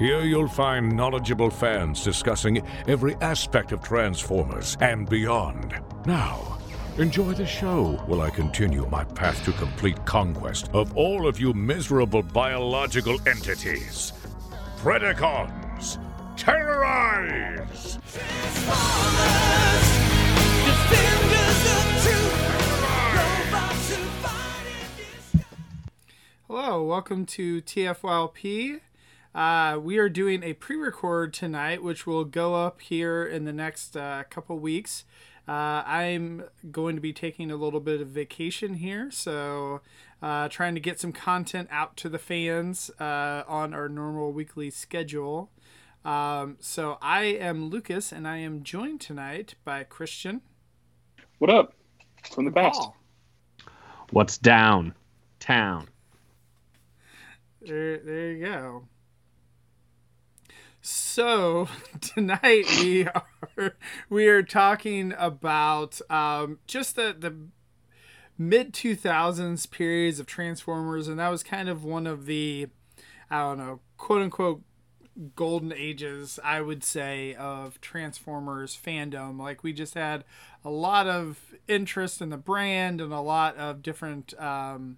Here you'll find knowledgeable fans discussing every aspect of Transformers and beyond. Now, enjoy the show while I continue my path to complete conquest of all of you miserable biological entities. Predacons, terrorize! Hello, welcome to TFYLP. Uh, we are doing a pre-record tonight, which will go up here in the next uh, couple weeks. Uh, I'm going to be taking a little bit of vacation here, so uh, trying to get some content out to the fans uh, on our normal weekly schedule. Um, so I am Lucas, and I am joined tonight by Christian. What up? From the past. Paul. What's down? Town. There, there you go. So tonight we are we are talking about um, just the the mid two thousands periods of Transformers, and that was kind of one of the I don't know quote unquote golden ages I would say of Transformers fandom. Like we just had a lot of interest in the brand and a lot of different um,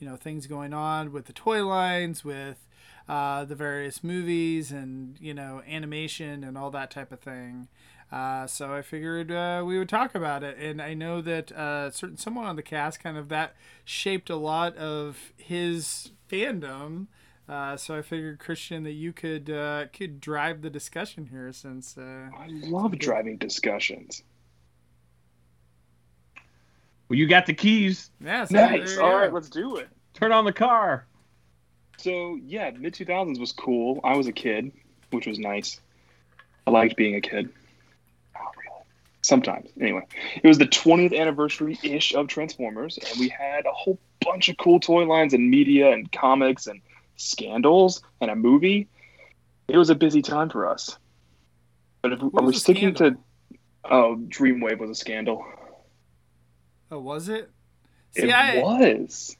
you know things going on with the toy lines with uh, the various movies and you know animation and all that type of thing. Uh, so I figured uh, we would talk about it, and I know that uh, certain someone on the cast kind of that shaped a lot of his fandom. Uh, so I figured Christian that you could uh, could drive the discussion here since uh, I love driving discussions. Well, you got the keys. yeah, so Nice. All right, let's do it. Turn on the car. So yeah, mid two thousands was cool. I was a kid, which was nice. I liked being a kid. Not really. Sometimes, anyway. It was the 20th anniversary ish of Transformers, and we had a whole bunch of cool toy lines and media and comics and scandals and a movie. It was a busy time for us. But if What are we sticking scandal? to oh, Dreamwave was a scandal. Oh, was it? it I, was.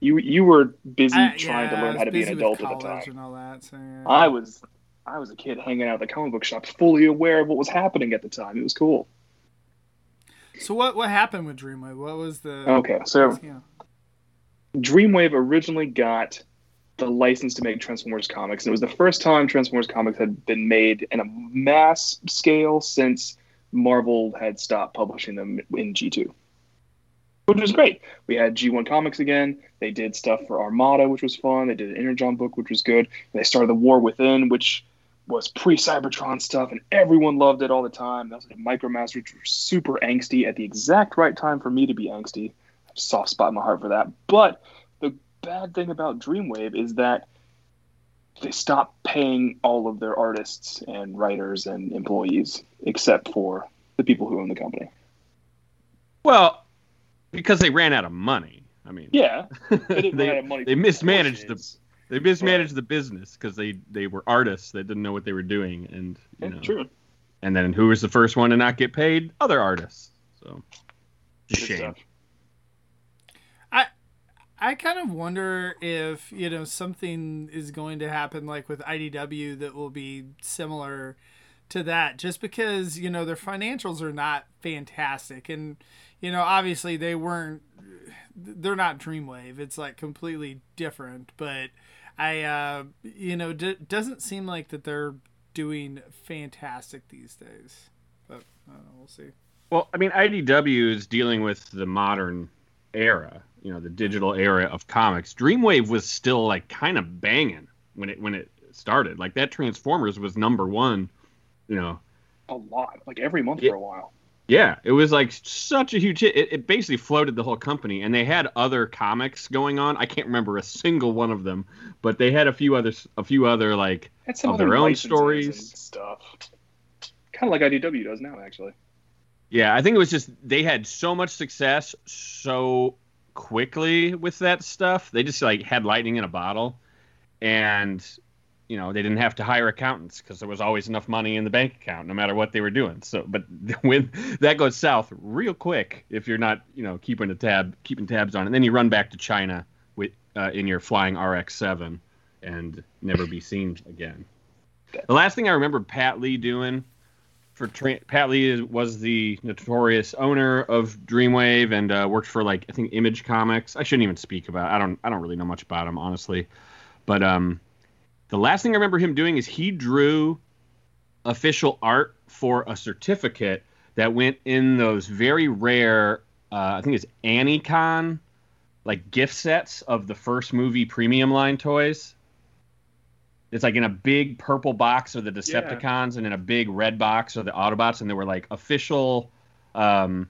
You you were busy I- trying yeah, to learn how to be an adult at the time. that. So, yeah. I was I was a kid hanging out at the comic book shops, fully aware of what was happening at the time. It was cool. So what what happened with Dreamwave? What was the Okay, so know, Dreamwave originally got the license to make Transformers comics, and it was the first time Transformers comics had been made in a mass scale since Marvel had stopped publishing them in G2. Which was great. We had G1 Comics again. They did stuff for Armada, which was fun. They did an Energon book, which was good. And they started the War Within, which was pre-Cybertron stuff, and everyone loved it all the time. That was like Micromaster, which were super angsty at the exact right time for me to be angsty. Soft spot in my heart for that. But the bad thing about Dreamwave is that they stopped paying all of their artists and writers and employees, except for the people who own the company. Well, because they ran out of money. I mean, Yeah, they didn't They- run out of money. they mismanaged the- they mismanaged the business because they they were artists that didn't know what they were doing, and you Yeah, know, true. and then who was the first one to not get paid? Other artists. So, Good shame. stuff. I kind of wonder if you know something is going to happen like with IDW that will be similar to that just because you know their financials are not fantastic. And you know obviously they weren't they're not Dreamwave. It's like completely different. But I uh you know d- doesn't seem like that they're doing fantastic these days. But I don't know, we'll see. Well, I mean, IDW is dealing with the modern era, you know, the digital era of comics. Dreamwave was still like kind of banging when it when it started. Like that Transformers was number one, you know. A lot, like every month Yeah. for a while. Yeah, it was like such a huge hit. It, it basically floated the whole company, and they had other comics going on. I can't remember a single one of them, but they had a few others, a few other like Had some of other their own stories. stuff. Kind of like IDW does now, actually. Yeah, I think it was just they had so much success so quickly with that stuff. They just like had lightning in a bottle, and you know they didn't have to hire accountants because there was always enough money in the bank account, no matter what they were doing. So, but when that goes south real quick, if you're not you know keeping a tab, keeping tabs on, it, and then you run back to China with uh, in your flying RX-7 and never be seen again. The last thing I remember Pat Lee doing for tra- Pat Lee was the notorious owner of Dreamwave and uh, worked for like I think Image Comics. I shouldn't even speak about. I don't I don't really know much about him honestly, but um, the last thing I remember him doing is he drew official art for a certificate that went in those very rare uh, I think it's AniCon like gift sets of the first movie premium line toys. It's like in a big purple box are the Decepticons, and in a big red box are the Autobots, and they were like official, um,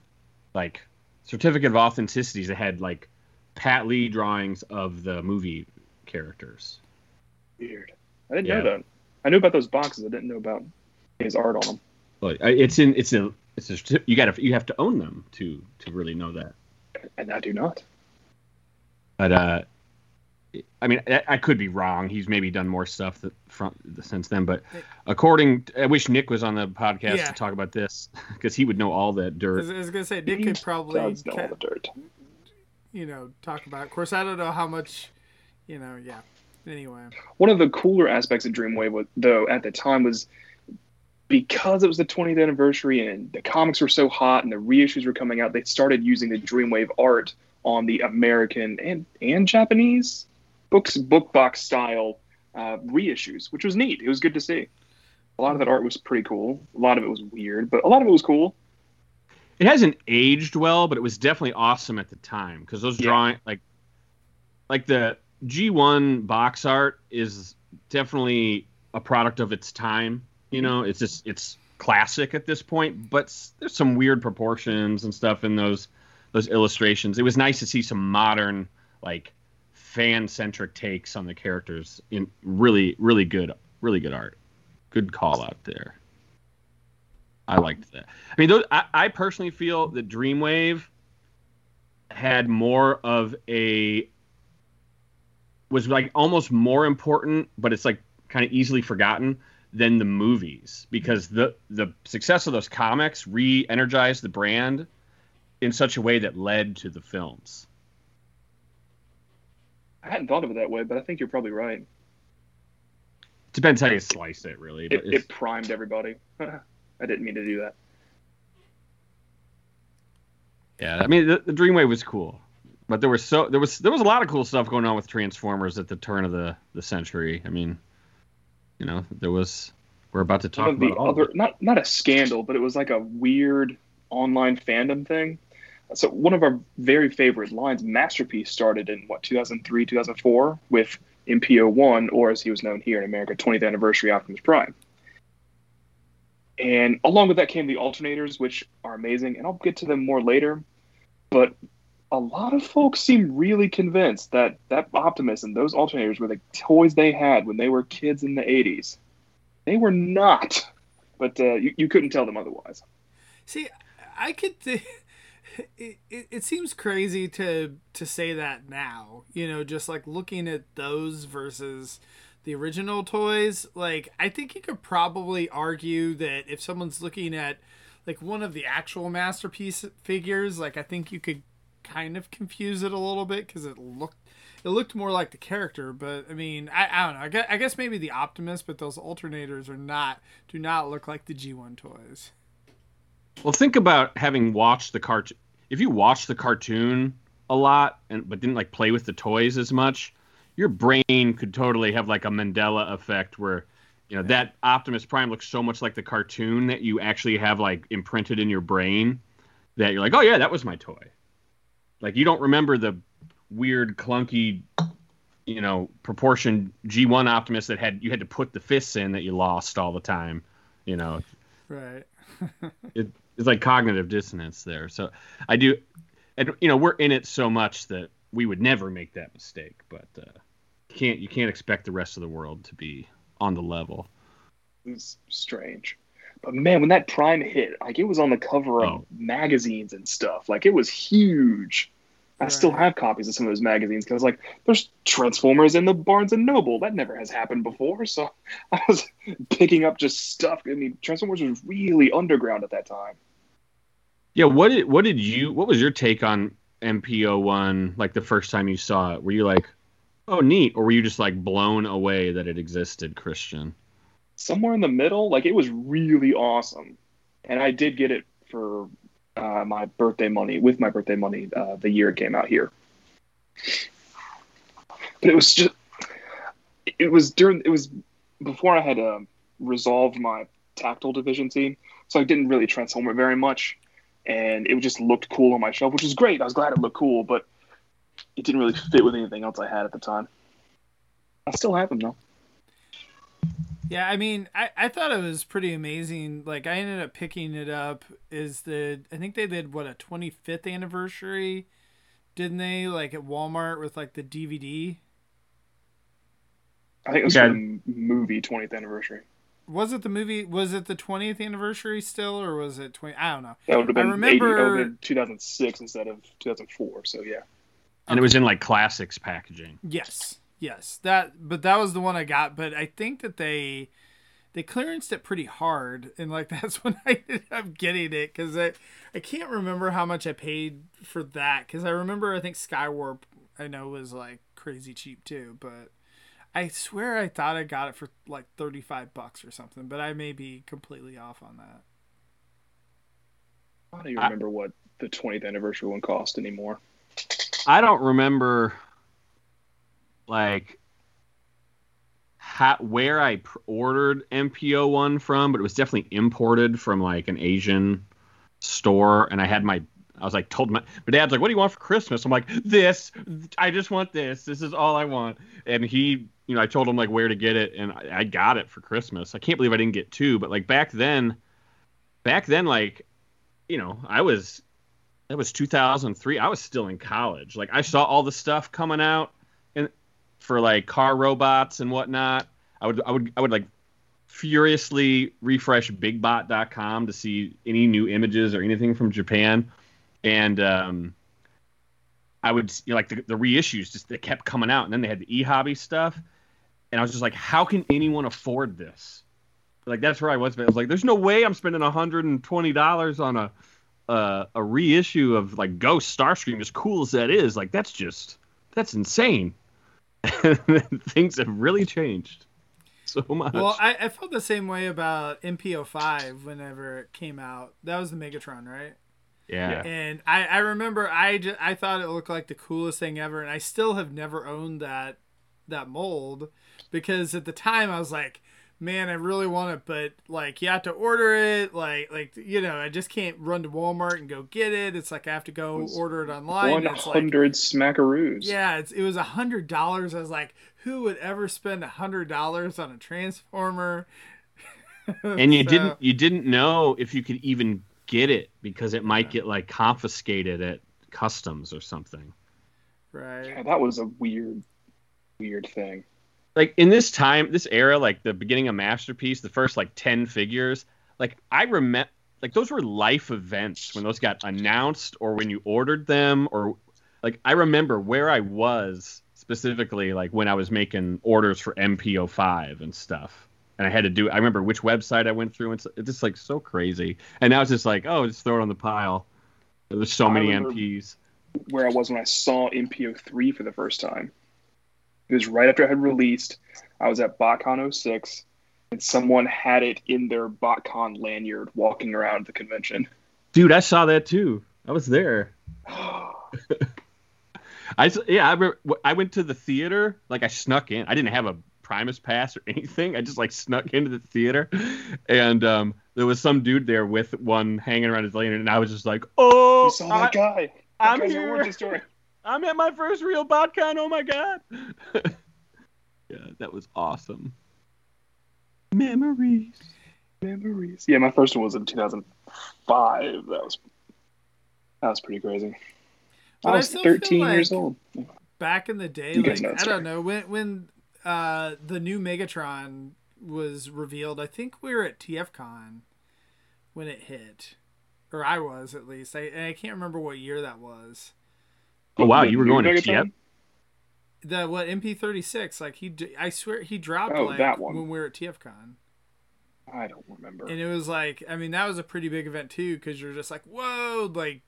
like certificate of authenticities that had like Pat Lee drawings of the movie characters. Weird. I didn't Yeah. know that. I knew about those boxes. I didn't know about his art on them. But uh, it's in it's in it's a you got to you have to own them to to really know that. And I do not. But uh, I mean, I, I could be wrong. He's maybe done more stuff that from since then. But according, I wish Nick was on the podcast Yeah. to talk about this because he would know all that I dirt. was, I was gonna say Nick could probably, does know all the dirt. you know, talk about. It. Of course, I don't know how much, you know. Yeah. Anyway, One of the cooler aspects of Dreamwave, though, at the time was because it was the 20th anniversary and the comics were so hot and the reissues were coming out, they started using the Dreamwave art on the American and, and Japanese books, book box style uh, reissues, which was neat. It was good to see. A lot of that art was pretty cool. A lot of it was weird, but a lot of it was cool. It hasn't aged well, but it was definitely awesome at the time because those Yeah. drawing like like the G1 box art is definitely a product of its time. You know, it's just it's classic at this point, but there's some weird proportions and stuff in those those illustrations. It was nice to see some modern like fan centric takes on the characters in really really good really good art. Good call out there. I liked that. I mean, those, I, I personally feel that Dreamwave had more of a was like almost more important, but it's like kind of easily forgotten than the movies because the the success of those comics re-energized the brand in such a way that led to the films. I hadn't thought of it that way, but I think you're probably right. Depends how you slice it, really. But It, it primed everybody. I didn't mean to do that. Yeah, I mean the, the Dreamwave was cool, but there was so there was there was a lot of cool stuff going on with Transformers at the turn of the the century. I mean, you know, there was we're about to talk about other, it. not not a scandal, but it was like a weird online fandom thing. So one of our very favorite lines, Masterpiece, started in what 2003, 2004 with MPO one, or as he was known here in America, 20th anniversary Optimus Prime. And along with that came the alternators, which are amazing, and I'll get to them more later. But a lot of folks seem really convinced that that Optimus and those alternators were the toys they had when they were kids in the 80s. They were not, but uh, you, you couldn't tell them otherwise. see, I could. Th- it, it, it seems crazy to to say that now. You know, just like looking at those versus the original toys. Like, I think you could probably argue that if someone's looking at like one of the actual masterpiece figures, like I think you could kind of confuse it a little bit because it looked it looked more like the character. But I mean, I, I don't know. I guess, I guess maybe the Optimus, but those alternators are not do not look like the G1 toys. Well, think about having watched the cartoon. If you watched the cartoon a lot and but didn't like play with the toys as much, your brain could totally have like a Mandela effect where you know that Optimus Prime looks so much like the cartoon that you actually have like imprinted in your brain that you're like, "Oh yeah, that was my toy." Like you don't remember the weird clunky you know, proportion G1 Optimus that had you had to put the fists in that you lost all the time, you know. Right. it's like cognitive dissonance there. So I do, and you know, we're in it so much that we would never make that mistake. But uh, you can't you can't expect the rest of the world to be on the level. It's strange. But man, when that Prime hit, like it was on the cover of Oh. magazines and stuff. Like it was huge. I still have copies of some of those magazines because like there's Transformers in the Barnes and Noble. That never has happened before. So I was picking up just stuff. I mean, Transformers was really underground at that time. Yeah, what did what did you what was your take on MPO one like the first time you saw it? Were you like, oh neat, or were you just like blown away that it existed, Christian? Somewhere in the middle, like it was really awesome. And I did get it for uh, my birthday money, with my birthday money, uh, the year it came out here. But it was just, it was during, it was before I had um, resolved my tactile deficiency, so I didn't really transform it very much, and it just looked cool on my shelf, which was great. I was glad it looked cool, but it didn't really fit with anything else I had at the time. I still have them though. Yeah, I mean, I, I thought it was pretty amazing. Like, I ended up picking it up. Is the I think they did what a 25th anniversary, didn't they? Like at Walmart with like the DVD. I think it was Okay. for the movie 20th anniversary. Was it the movie? Was it the 20th anniversary still, or was it 20? I don't know. That would have I been, remember- 80, would have been 2006 instead of 2004. So yeah, And it was in like classics packaging. Yes, yes. That, but that was the one I got. But I think that they they clearanced it pretty hard, and like that's when I ended up getting it because I I can't remember how much I paid for that because I remember I think Skywarp I know was like crazy cheap too, but I swear I thought I got it for like thirty five bucks or something, but I may be completely off on that. I don't even I- remember what the 20th anniversary one cost anymore. I don't remember like how, where I ordered MPO one from, but it was definitely imported from like an Asian store, and I had my. I was like, told my, my dad's like, "What do you want for Christmas?" I'm like, "This. I just want this. This is all I want." And he, you know, I told him like where to get it, and I, I got it for Christmas. I can't believe I didn't get two, but like back then, back then, like, you know, I was that was 2003 i was still in college like i saw all the stuff coming out for like car robots and whatnot i would i would i would like furiously refresh bigbot.com to see any new images or anything from japan. And um i would you know, like the, the reissues just they kept coming out and then they had the e-hobby stuff. And i was just like how can anyone afford this? Like that's where i was but i was like there's no way i'm spending $120 on a uh, a reissue of like Ghost Starscream, as cool as that is, like that's just that's insane. Things have really changed so much. Well, I, I felt the same way about MPO five whenever it came out. That was the Megatron, right? yeah. Yeah. And I, I remember I, ju- I thought it looked like the coolest thing ever, and I still have never owned that that mold because at the time I was like, man, I really want it, but like you have to order it, like like you know, I just can't run to Walmart and go get it. It's like I have to go was order it online. One and It's like hundred smackaroos. yeah, it's, it was a hundred dollars. I was like, who would ever spend a hundred dollars on a transformer? and you So- didn't you didn't know if you could even get it because it might get like confiscated at customs or something. right? Yeah, that was a weird, weird thing. Like in this time, this era, like the beginning of Masterpiece, the first like ten figures, like I remember, like those were life events when those got announced or when you ordered them, or like I remember where I was specifically, like when I was making orders for MPO five and stuff, and I had to do. I remember which website I went through, and it's, it's just like so crazy. And now it's just like, oh, just throw it on the pile. There's so I many MPs. Where I was when I saw MPO three for the first time. It was right after I had released. I was at BotCon 06, and someone had it in their BotCon lanyard walking around the convention. Dude, I saw that too. I was there. I yeah, I, remember, I went to the theater. Like I snuck in. I didn't have a Primus pass or anything. I just like snuck into the theater, and um, there was some dude there with one hanging around his lanyard, and I was just like, "Oh, you saw that I, guy. That I'm guy's here. origin story. I'm at my first real BotCon. Oh my god!" yeah, that was awesome. Memories. Memories. Yeah, my first one was in 2005. That was that was pretty crazy. But I I was still feel 13 years old. Back in the day, You like know I don't right. know when when uh, the new Megatron was revealed. I think we were at TFCon when it hit, or I was at least. I and I can't remember what year that was. Oh wow, you were going to Megatron? TF? The what MP36? Like he, I swear he dropped Oh, like that one. when we were at TFCon. I don't remember. and it was like i mean that was a pretty big event too because you're just like whoa like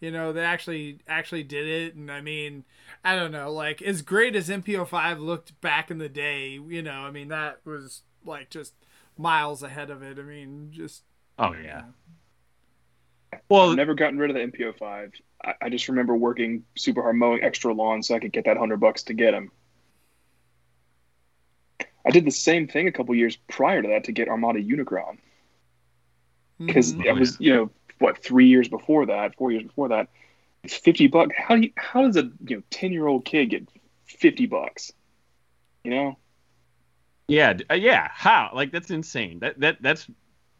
you know they actually actually did it and i mean i don't know like as great as mpo5 looked back in the day you know i mean that was like just miles ahead of it i mean just Oh yeah. I've Well, never gotten rid of the MPO5. I, I just remember working super hard mowing extra lawn so I could get that hundred bucks to get him. I did the same thing a couple years prior to that to get Armada Unicron because mhm. Oh, I was, you know, what three years before that, four years before that, it's fifty bucks. How do you, how does a you know ten year old kid get fifty bucks? You know, Yeah, uh, yeah. How? Like that's insane. That that that's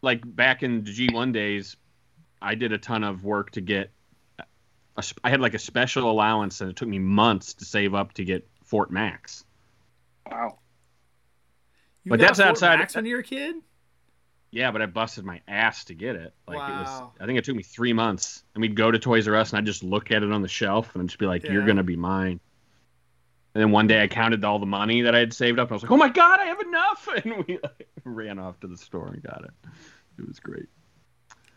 like back in the G1 days. I did a ton of work to get. A, sp- I had like a special allowance, and it took me months to save up to get Fort Max. wow. You but got that's Fort outside- Max when you were a kid Yeah, but I busted my ass to get it. Like it was. Wow. I think it took me three months, and we'd go to Toys R Us, and I'd just look at it on the shelf, and I'd just be like, "You're gonna be mine." And then one day I counted all the money that I had saved up, and I was like, "Oh my god, I have enough!" And we like, ran off to the store and got it. It was great.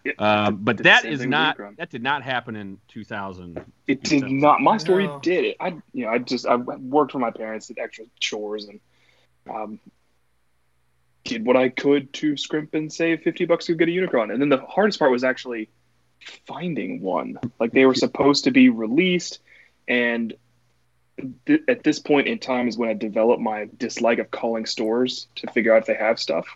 Yeah, Um, but did the that same is thing with not Unicron. that did not happen in 2000. It did not. My story No. did it. I, you know, I just I worked for my parents, did extra chores, and um, did what I could to scrimp and save fifty bucks to get a Unicron. And then the hardest part was actually finding one. Like they were supposed to be released, and th- at this point in time is when I developed my dislike of calling stores to figure out if they have stuff.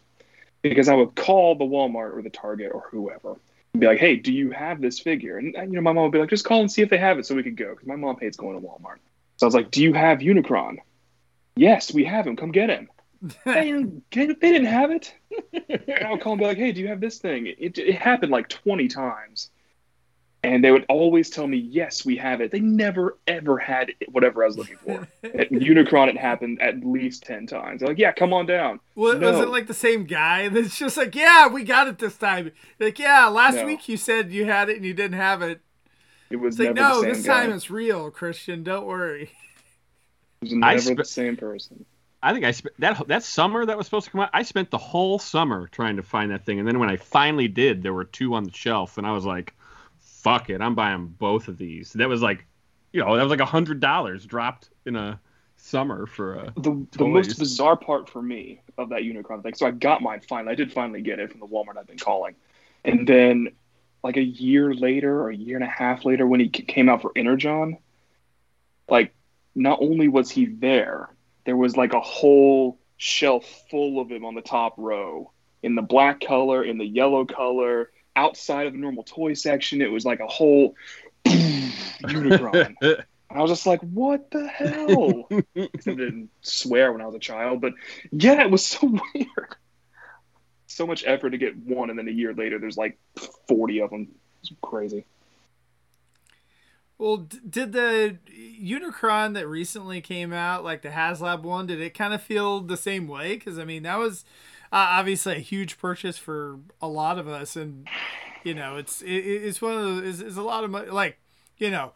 Because I would call the Walmart or the Target or whoever and be like, "Hey, do you have this figure?" And you know, my mom would be like, "Just call and see if they have it, so we could go." Because my mom hates going to Walmart. So I was like, "Do you have Unicron?" Yes, we have him. Come get him. they, didn't, they didn't have it. And I would call and be like, "Hey, do you have this thing?" It, it happened like twenty times, and they would always tell me, "Yes, we have it." They never ever had whatever I was looking for. At Unicron, it happened at least ten times. They're like, "Yeah, come on down." Was, was it like the same guy that's just like, yeah, we got it this time? Like, yeah, last No. week you said you had it and you didn't have it. It was It's like, never no, the same this guy. time it's real, Christian. Don't worry. It was never spe- the same person. I think I spent that that summer that was supposed to come out. I spent the whole summer trying to find that thing, and then when I finally did, there were two on the shelf, and I was like, "Fuck it, I'm buying both of these." That was like, you know, that was like a hundred dollars dropped in a summer for a. the the most bizarre part for me of that Unicron thing. So I got mine finally. I did finally get it from the Walmart I've been calling, and then like a year later or a year and a half later, when he came out for Energon, like not only was he there, there was like a whole shelf full of him on the top row in the black color, in the yellow color, outside of the normal toy section. It was like a whole Unicron. I was just like, what the hell? Except I didn't swear when I was a child, but yeah, it was so weird. So much effort to get one, and then a year later, there's like 40 of them. It's crazy. Well, d- did the Unicron that recently came out, like the HasLab one, did it kind of feel the same way? Because I mean, that was obviously a huge purchase for a lot of us, and you know, it's it, it's one of those is is a lot of money. Like you know,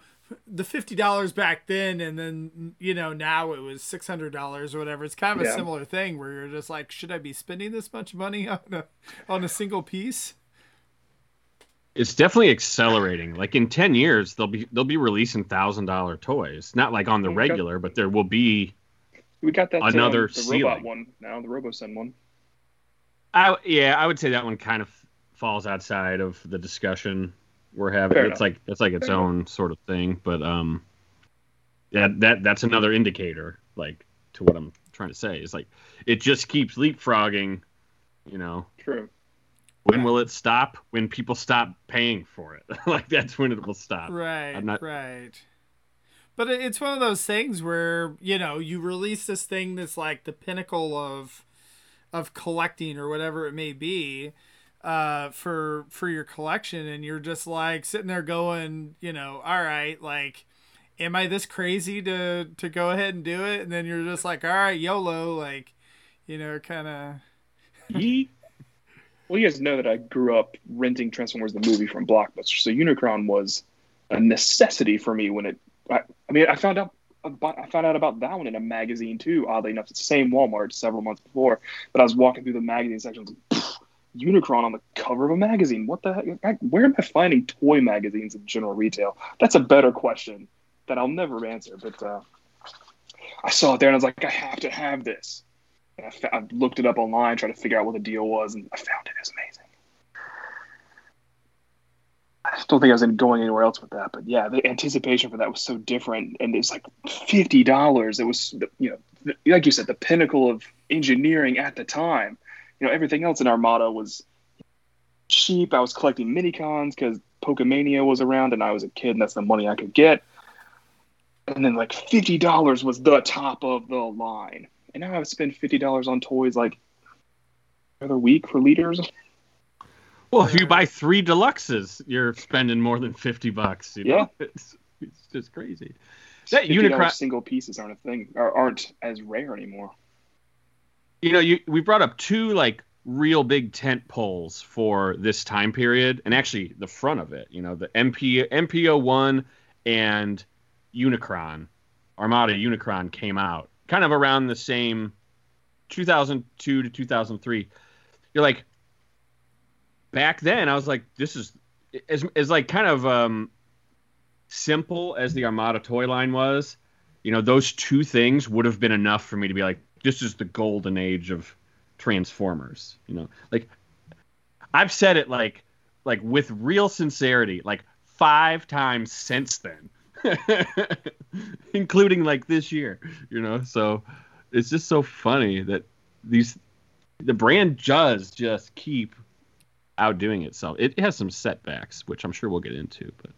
the fifty dollars back then, and then you know now it was six hundred dollars or whatever. It's kind of a similar thing where you're just like, should I be spending this much money on a on a single piece? It's definitely accelerating. Like in ten years, they'll be they'll be releasing thousand dollar toys. Not like on the Okay. regular, but there will be. We got that Another um, the robot one now, the Robosen one. I yeah, I would say that one kind of falls outside of the discussion we're having. Fair it's enough. like it's like its Fair own sort of thing, but um, yeah, that that's another indicator. Like to what I'm trying to say is like it just keeps leapfrogging. You know, True. when will it stop? When people stop paying for it, like that's when it will stop. Right, I'm not- right. But it's one of those things where you know you release this thing that's like the pinnacle of of collecting or whatever it may be uh for for your collection. And you're just like sitting there going you know all right like am i this crazy to to go ahead and do it? And then you're just like all right yolo like you know kind of well you guys know that i grew up renting transformers the movie from blockbuster. So unicron was a necessity for me when it i, I mean i found out I found out about that one in a magazine too. Oddly enough, it's the same Walmart several months before. But I was walking through the magazine section, Unicron on the cover of a magazine. What the heck? Where am I finding toy magazines in general retail? That's a better question that I'll never answer. But uh, I saw it there and I was like, I have to have this. And I, fa- I looked it up online, tried to figure out what the deal was, and I found it. It was amazing. I don't think I was going anywhere else with that, but yeah, the anticipation for that was so different, and it's like fifty dollars. It was, you know, like you said, the pinnacle of engineering at the time. You know, everything else in Armada was cheap. I was collecting mini cons because Pokemania was around, and I was a kid, and that's the money I could get. And then like fifty dollars was the top of the line, and now I spend fifty dollars on toys like every week for leaders. Well, if you buy three deluxes, you're spending more than fifty bucks. You know? Yeah, it's, it's just crazy. That $50 Unicron single pieces aren't a thing, or aren't as rare anymore. you know, you we brought up two like real big tent poles for this time period, and actually the front of it. You know, the MP MPO one and Unicron, Armada Unicron came out kind of around the same 2002 to 2003. You're like, back then I was like, this is as as like kind of um simple as the Armada toy line was. You know, those two things would have been enough for me to be like, this is the golden age of Transformers. You know, like I've said it like like with real sincerity, like five times since then, including like this year. You know, so it's just so funny that these the brand does just keep outdoing itself. It has some setbacks, which I'm sure we'll get into. But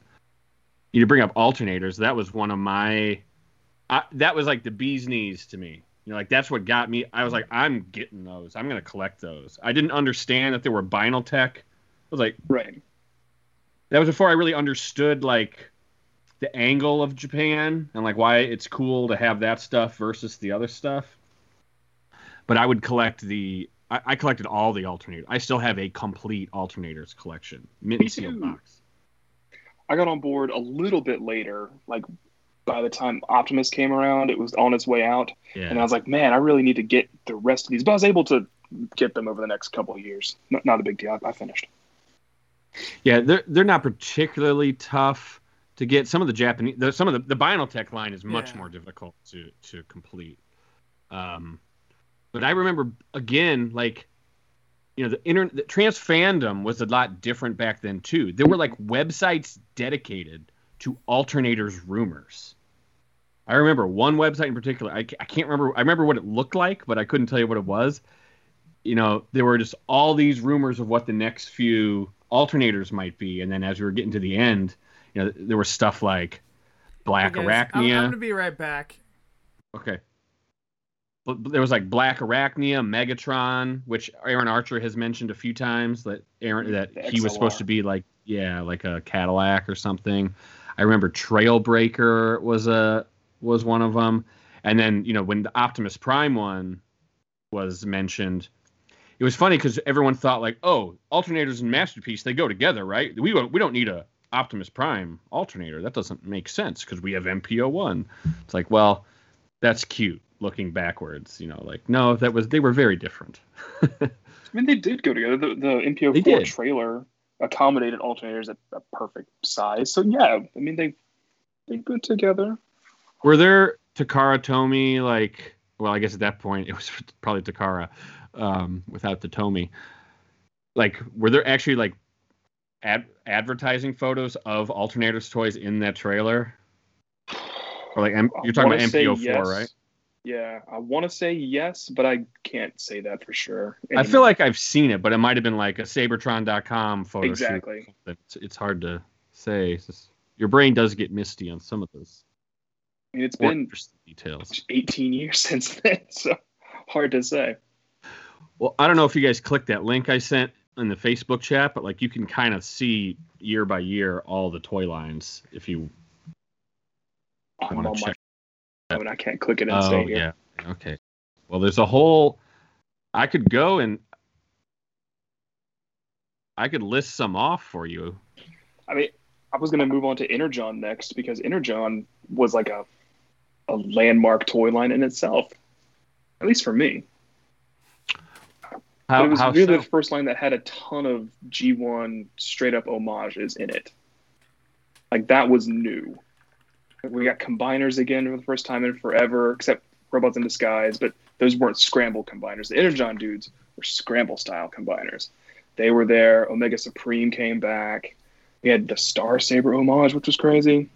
you bring up alternators. That was one of my. I, that was like the bee's knees to me. You know, like that's what got me. I was like, I'm getting those. I'm gonna collect those. I didn't understand that they were Binaltech. I was like, Right. that was before I really understood like the angle of Japan and like why it's cool to have that stuff versus the other stuff. But I would collect the I, I collected all the alternators. I still have a complete alternators collection, mint sealed box. I got on board a little bit later, like by the time Optimus came around, it was on its way out, Yeah. and I was like, man, I really need to get the rest of these. But I was able to get them over the next couple of years. Not, not a big deal. I, I finished. Yeah, they're they're not particularly tough to get. Some of the Japanese, the, some of the the Binaltech line is much Yeah. more difficult to to complete. Um, but I remember again, like you know, the internet, the trans fandom was a lot different back then too. There were like websites dedicated to alternators rumors. I remember one website in particular. I, I can't remember. I remember what it looked like, but I couldn't tell you what it was. You know, there were just all these rumors of what the next few alternators might be, and then as we were getting to the end, you know, there was stuff like Black Hey, guys, I'm, Arachnia. I'm gonna be right back. Okay. There was like Black Arachnia, Megatron, which Aaron Archer has mentioned a few times that Aaron that he was supposed to be like yeah, like a Cadillac or something. I remember Trailbreaker was a was one of them. And then, you know, when the Optimus Prime one was mentioned, it was funny cuz everyone thought like, "Oh, alternators and masterpiece, they go together, right? We we don't need a Optimus Prime alternator. That doesn't make sense because we have MPO1." It's like, well, that's cute looking backwards you know like no that was they were very different I mean, they did go together. The, the MPO4 trailer accommodated alternators at a perfect size. So yeah, I mean they they go together. were there takara tomy like well i guess at that point it was probably takara um, without the tomy like were there actually like ad- advertising photos of alternators toys in that trailer or like M- you're talking about say mpo4 yes. right Yeah, I want to say yes, but I can't say that for sure. i feel like i've seen it but it might have been like a seibertron.com photo shoot. exactly. it's, it's hard to say just- your brain does get misty on some of those I mean, it's been details 18 years since then, so hard to say. Well, I don't know if you guys clicked that link I sent in the Facebook chat, but like you can kind of see year by year all the toy lines if you I'm on my Oh, check phone. I can't click it and Oh stay here. yeah. Okay. Well, there's a whole. I could go and I could list some off for you. I mean, I was gonna move on to Energon next because Energon was like a a landmark toy line in itself, at least for me. How, but it was really so? the first line that had a ton of G1 straight up homages in it. Like that was new. We got combiners again for the first time in forever, except robots in disguise, but those weren't scramble combiners. The Energon dudes were scramble style combiners. They were there. Omega Supreme came back. We had the Star Saber homage, which was crazy.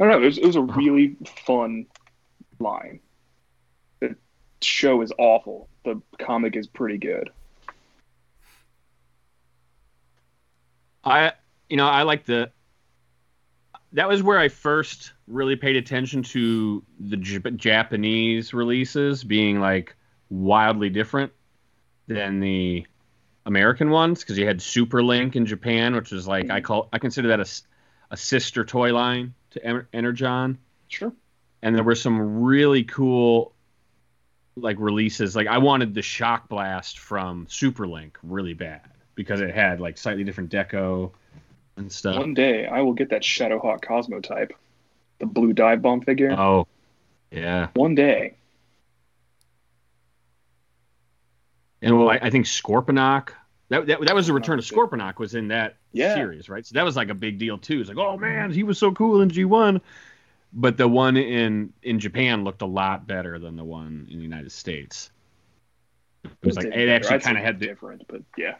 I don't know. It was, it was a really fun line. The show is awful. The comic is pretty good. I you know I like the. That was where I first really paid attention to the J- Japanese releases being like wildly different than the American ones because you had Super Link in Japan, which is like I call I consider that a sister toy line to Ener- Energon. Sure. and there were some really cool like releases like i wanted the Shockblast from Super Link really bad because it had like slightly different deco and stuff One day I will get that Shadowhawk Cosmo type, the blue dive bomb figure. oh yeah One day. and well i, I think scorponok that, that, that was the return of Scorponok was in that Yeah. series, right? So that was like a big deal too. It's like, oh man, he was so cool in G1. But the one in in Japan looked a lot better than the one in the United States. It was like it actually kind of had the, different, but yeah.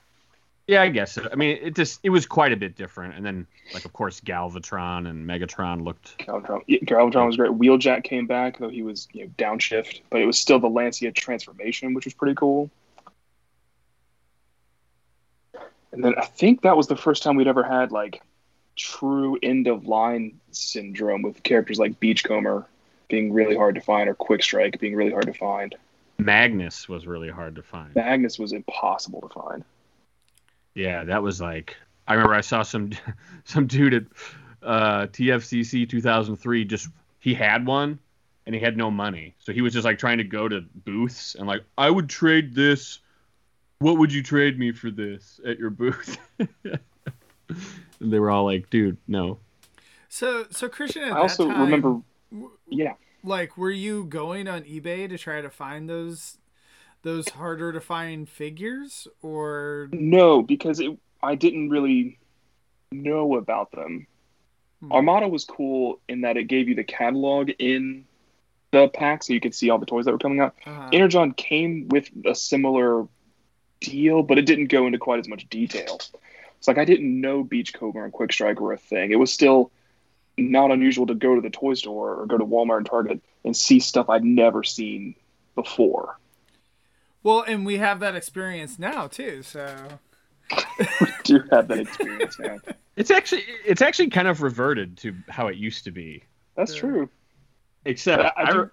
Yeah, I guess. So. I mean, it just it was quite a bit different. And then, like, of course, Galvatron and Megatron looked. Galvatron, yeah, Galvatron was great. Wheeljack came back, though he was you know downshift, but it was still the Lancia transformation, which was pretty cool. And then I think that was the first time we'd ever had like true end of line syndrome with characters like Beachcomber being really hard to find or Quick Strike being really hard to find. Magnus was really hard to find. Magnus was impossible to find. Yeah, that was like I remember I saw some some dude at uh, TFCC 2003. Just he had one and he had no money, so he was just like trying to go to booths and like I would trade this. What would you trade me for this at your booth? and they were all like, "Dude, no." So, so Christian, at I also time, remember, yeah, like, were you going on eBay to try to find those those harder to find figures, or no, because it, I didn't really know about them. Hmm. Armada was cool in that it gave you the catalog in the pack, so you could see all the toys that were coming out. uh, Energon came with a similar deal, but it didn't go into quite as much detail. It's like I didn't know Beachcomber and Quick Strike were a thing. It was still not unusual to go to the toy store or go to Walmart and Target and see stuff I'd never seen before. Well, and we have that experience now too. So, we Do have that experience now. It's actually it's actually kind of reverted to how it used to be. That's Yeah. true. Except I- I I, do- re-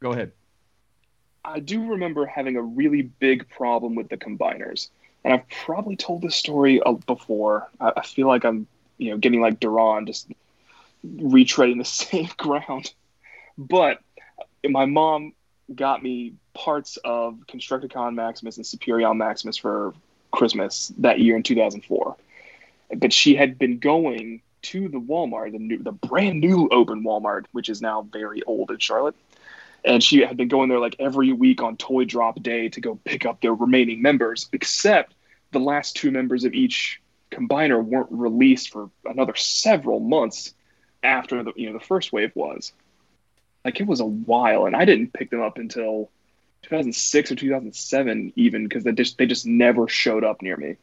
go ahead. I do remember having a really big problem with the combiners, and I've probably told this story uh, before. I, I feel like I'm, you know, getting like Duran, just retreading the same ground. But my mom got me parts of Constructicon Maximus and Superion Maximus for Christmas that year in 2004. But she had been going to the Walmart, the new, the brand new open Walmart, which is now very old in Charlotte and she had been going there like every week on toy drop day to go pick up the remaining members except the last two members of each combiner weren't released for another several months after the you know the first wave was like it was a while and i didn't pick them up until 2006 or 2007 even because they just they just never showed up near me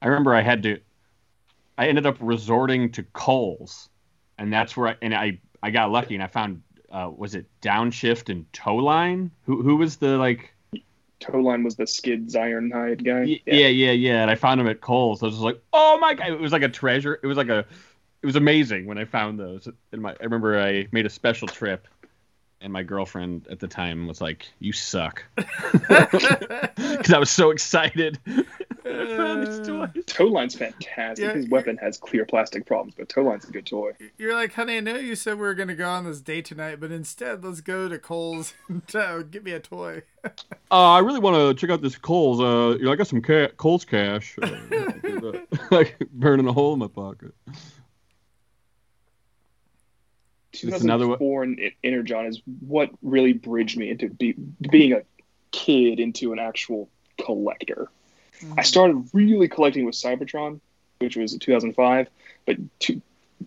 I remember I had to. I ended up resorting to Kohl's, and that's where I and I I got lucky and I found uh, was it Downshift and Towline? Who who was the like? Towline was the skids ironhide guy y- Yeah, yeah, yeah. And I found him at Kohl's. I was just like, oh my god! It was like a treasure. It was like a. It was amazing when I found those. In my, I remember I made a special trip and my girlfriend at the time was like, "You suck," because I was so excited. I found these toys. Towline's fantastic. Yeah, His weapon has clear plastic problems, but Towline's a good toy. You're like, honey, I know you said we were gonna go on this date tonight, but instead, let's go to Kohl's and uh, get me a toy. Uh, I really want to check out this Kohl's. Uh, you know, I got some ca- Kohl's cash. Uh, like burning a hole in my pocket. It's another one- 2004 and Energon is what really bridged me into be, being a kid into an actual collector. I mm-hmm. started really collecting with Cybertron, which was 2005, but to,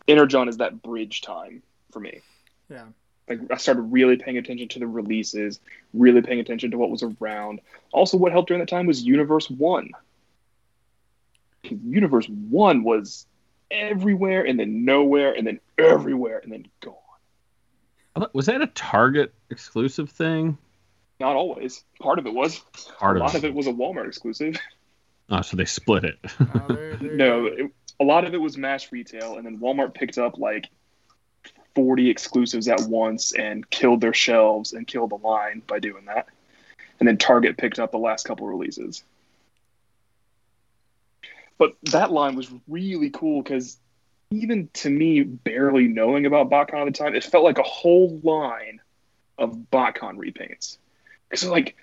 Energon is that bridge time for me. Yeah. Like I started really paying attention to the releases, really paying attention to what was around. Also, what helped during that time was Universe One. Universe One was everywhere and then nowhere and then everywhere and then gone. I Was that a Target exclusive thing? Not always. Part of it was. Part a of lot it. of it was a Walmart exclusive. Oh, so they split it. Oh, there- there No, it, a lot of it was mass retail, and then Walmart picked up like 40 exclusives at once and killed their shelves and killed the line by doing that. And then Target picked up the last couple releases. But that line was really cool because even to me, barely knowing about BotCon at the time, it felt like a whole line of BotCon repaints. Because like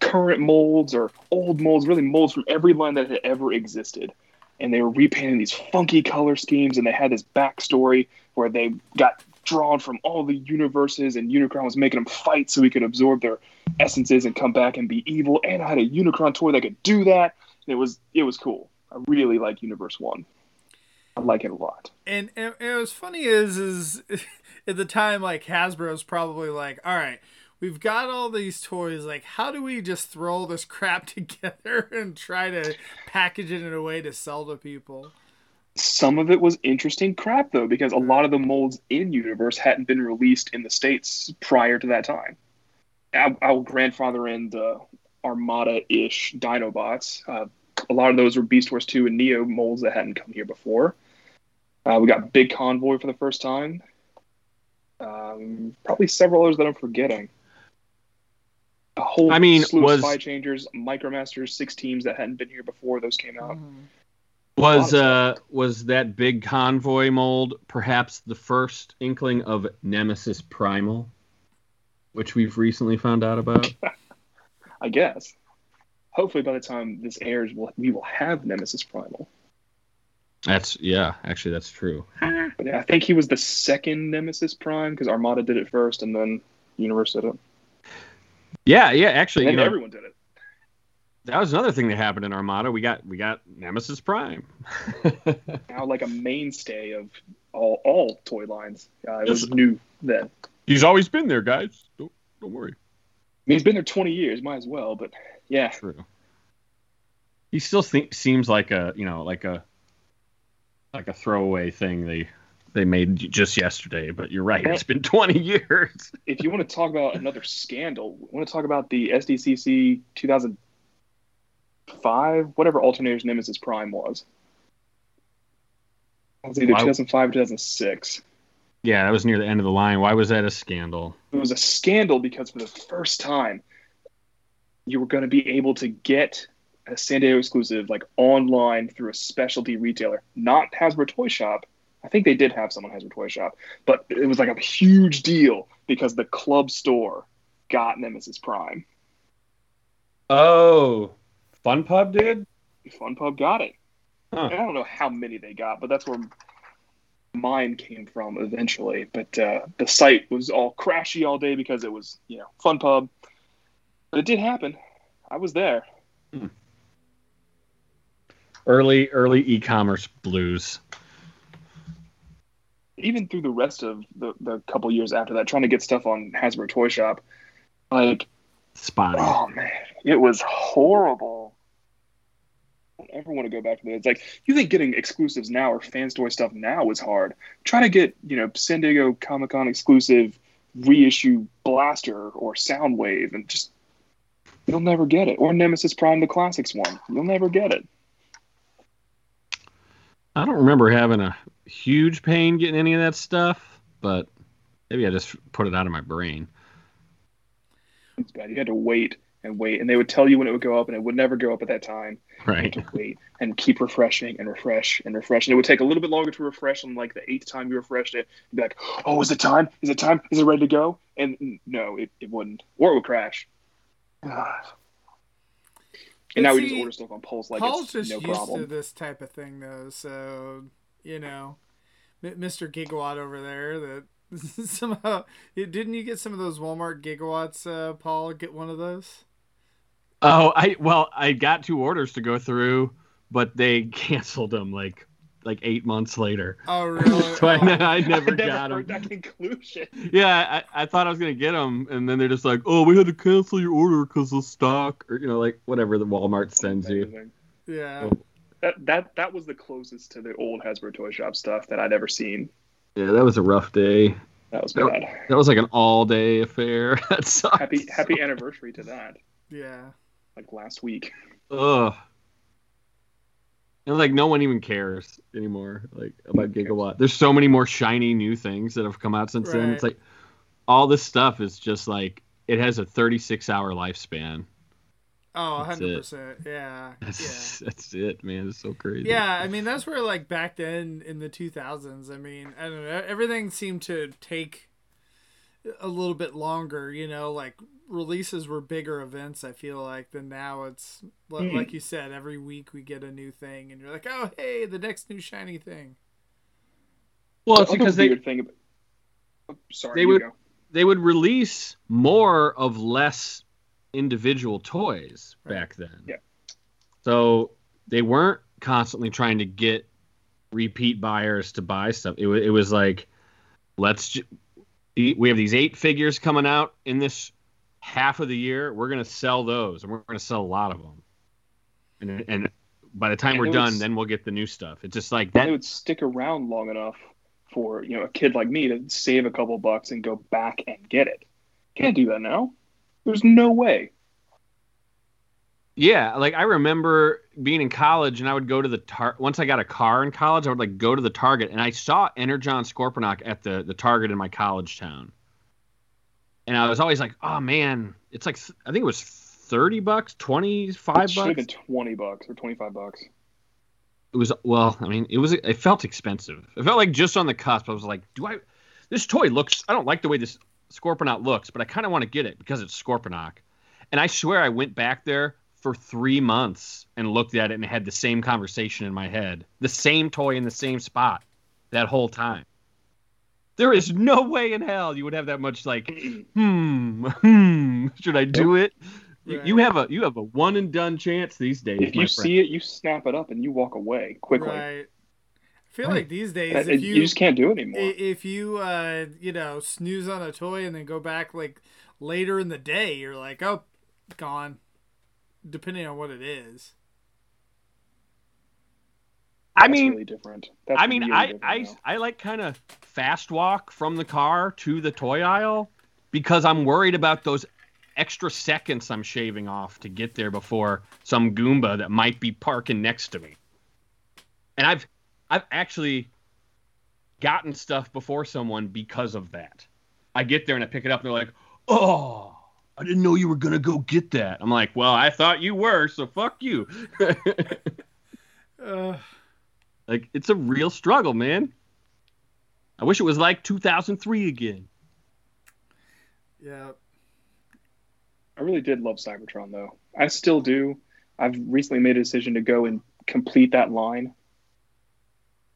current molds or old molds, really molds from every line that had ever existed. And they were repainting these funky color schemes, and they had this backstory where they got drawn from all the universes, and Unicron was making them fight so he could absorb their essences and come back and be evil. And I had a Unicron toy that could do that. It was it was cool. I really like Universe One. I like it a lot. and, and, and what's funny is is at the time like Hasbro's probably like, all right, we've got all these toys. Like, how do we just throw all this crap together and try to package it in a way to sell to people? Some of it was interesting crap though, because a lot of the molds in Universe hadn't been released in the states prior to that time. Our, our grandfather in the Armada-ish Dinobots. Uh, a lot of those were Beast Wars 2 and Neo molds that hadn't come here before. Uh, we got Big Convoy for the first time. Um, probably several others that I'm forgetting. A whole I mean, slew was- of Spy Changers, Micromasters, six teams that hadn't been here before. Those came out. Was uh was that big convoy mold perhaps the first inkling of Nemesis Primal, which we've recently found out about? I guess. Hopefully, by the time this airs, we'll, we will have Nemesis Primal. That's yeah, actually that's true. But yeah, I think he was the second Nemesis Prime because Armada did it first, and then Universe did it. Yeah, yeah, actually, And you know, everyone did it. that was another thing that happened in Armada. We got we got Nemesis Prime. Now, like a mainstay of all all toy lines. Uh, it was Yes. new then. He's always been there, guys. Don't don't worry. I mean, he's been there 20 years, might as well. But yeah, True. He still think, seems like a you know like a like a throwaway thing they they made just yesterday. But you're right, it's been 20 years. if you want to talk about another scandal, we want to talk about the SDCC 2005, whatever Alternator's Nemesis Prime was. It was either Wow. 2005 or 2006. Yeah, that was near the end of the line. Why was that a scandal? it was a scandal because for the first time you were going to be able to get a San Diego exclusive like online through a specialty retailer, not Hasbro Toy Shop. I think they did have some on Hasbro Toy Shop, but it was like a huge deal because the club store got Nemesis Prime. Oh, Fun Pub did. Fun Pub got it. Huh. I don't know how many they got, but that's where mine came from eventually. But uh, the site was all crashy all day because it was, you know, Fun Pub. But it did happen. I was there. Hmm. Early early e-commerce blues. even through the rest of the, the couple years after that, trying to get stuff on Hasbro Toy Shop, like, Spotty. oh man, it was horrible. I don't ever want to go back to that. It's like you think getting exclusives now or fans toy stuff now is hard. Try to get you know San Diego Comic Con exclusive reissue Blaster or Soundwave, and just you'll never get it. Or Nemesis Prime, the classics one, you'll never get it. I don't remember having a huge pain getting any of that stuff, but maybe I just put it out of my brain. It's bad. You had to wait and wait, and they would tell you when it would go up, and it would never go up at that time. Right. You had to wait and keep refreshing and refresh and refresh, and it would take a little bit longer to refresh. And like the eighth time you refreshed it, you'd be like, "Oh, is it time? Is it time? Is it ready to go?" And no, it, it wouldn't, or it would crash. God. And now we just order stuff on Pulse like Paul's it's just no used problem. to this type of thing, though. So you know, Mr. Gigawatt over there that somehow didn't you get some of those Walmart gigawatts, uh, Paul? Get one of those. Oh, I well, I got two orders to go through, but they canceled them like like eight months later. Oh really? So I, Oh. I I never never got them. heard that conclusion. Yeah, I, I thought I was gonna get them, and then they're just like, "Oh, we had to cancel your order because of stock," or you know, like whatever the Walmart sends you. Yeah. Oh. That that that was the closest to the old Hasbro toy shop stuff that I'd ever seen. Yeah, that was a rough day. That was That- bad. That was like an all-day affair. that sucks. Happy happy anniversary to that. Yeah. Like last week. Ugh. And like no one even cares anymore, like about? Gigawatt. There's so many more shiny new things that have come out since then. It's like all this stuff is just like it has a 36 hour lifespan. Oh, 100%. Yeah. Yeah. That's that's it, man. It's so crazy. Yeah, I mean that's where like back then in the 2000s, I mean, I don't know, everything seemed to take a little bit longer, you know, like releases were bigger events, I feel like, than now it's li- Hmm. like you said, every week we get a new thing and you're like, "Oh, hey, the next new shiny thing." Well, it's The other because they weird thing about- oh, sorry, they would- go. they would release more of less individual toys Right. back then. Yeah. So they weren't constantly trying to get repeat buyers to buy stuff. It was it was like let's ju- we have these eight figures coming out in this half of the year. We're going to sell those and we're going to sell a lot of them. And and by the time And we're done, was- then we'll get the new stuff. It's just like that would stick around long enough for you know a kid like me to save a couple bucks and go back and get it. Can't do that now. There's no way. Yeah, like I remember being in college and I would go to the tar once I got a car in college, I would like go to the Target and I saw Energon Scorponok at the the Target in my college town. And I was always like, "Oh man, it's like I think it was 30 bucks, 25 It should have bucks." been twenty bucks or twenty five bucks. It was well, I mean, it was it felt expensive. It felt like just on the cusp. I was like, "Do I this toy looks I don't like the way this Scorponok looks, but I kind of want to get it because it's Scorponok." And I swear I went back there for three months and looked at it and had the same conversation in my head. The same toy in the same spot that whole time. There is no way in hell you would have that much like, hmm, hmm, should I do it? You, you have a you have a one and done chance these days. If you friend. see it, you snap it up and you walk away quickly. Right. I feel Right. like these days That- if you, you just can't do it anymore. if you uh you know snooze on a toy and then go back like later in the day you're like oh gone depending on what it is I mean, really different. That's I mean, really I different I, now. I like kind of fast walk from the car to the toy aisle because I'm worried about those extra seconds I'm shaving off to get there before some Goomba that might be parking next to me. And I've I've actually gotten stuff before someone because of that. I get there and I pick it up and they're like, "Oh, I didn't know you were gonna go get that." I'm like, "Well, I thought you were, so fuck you." uh, Like it's a real struggle, man. I wish it was like 2003 again. yeah I really did love Cybertron though. I still do. I've recently made a decision to go and complete that line.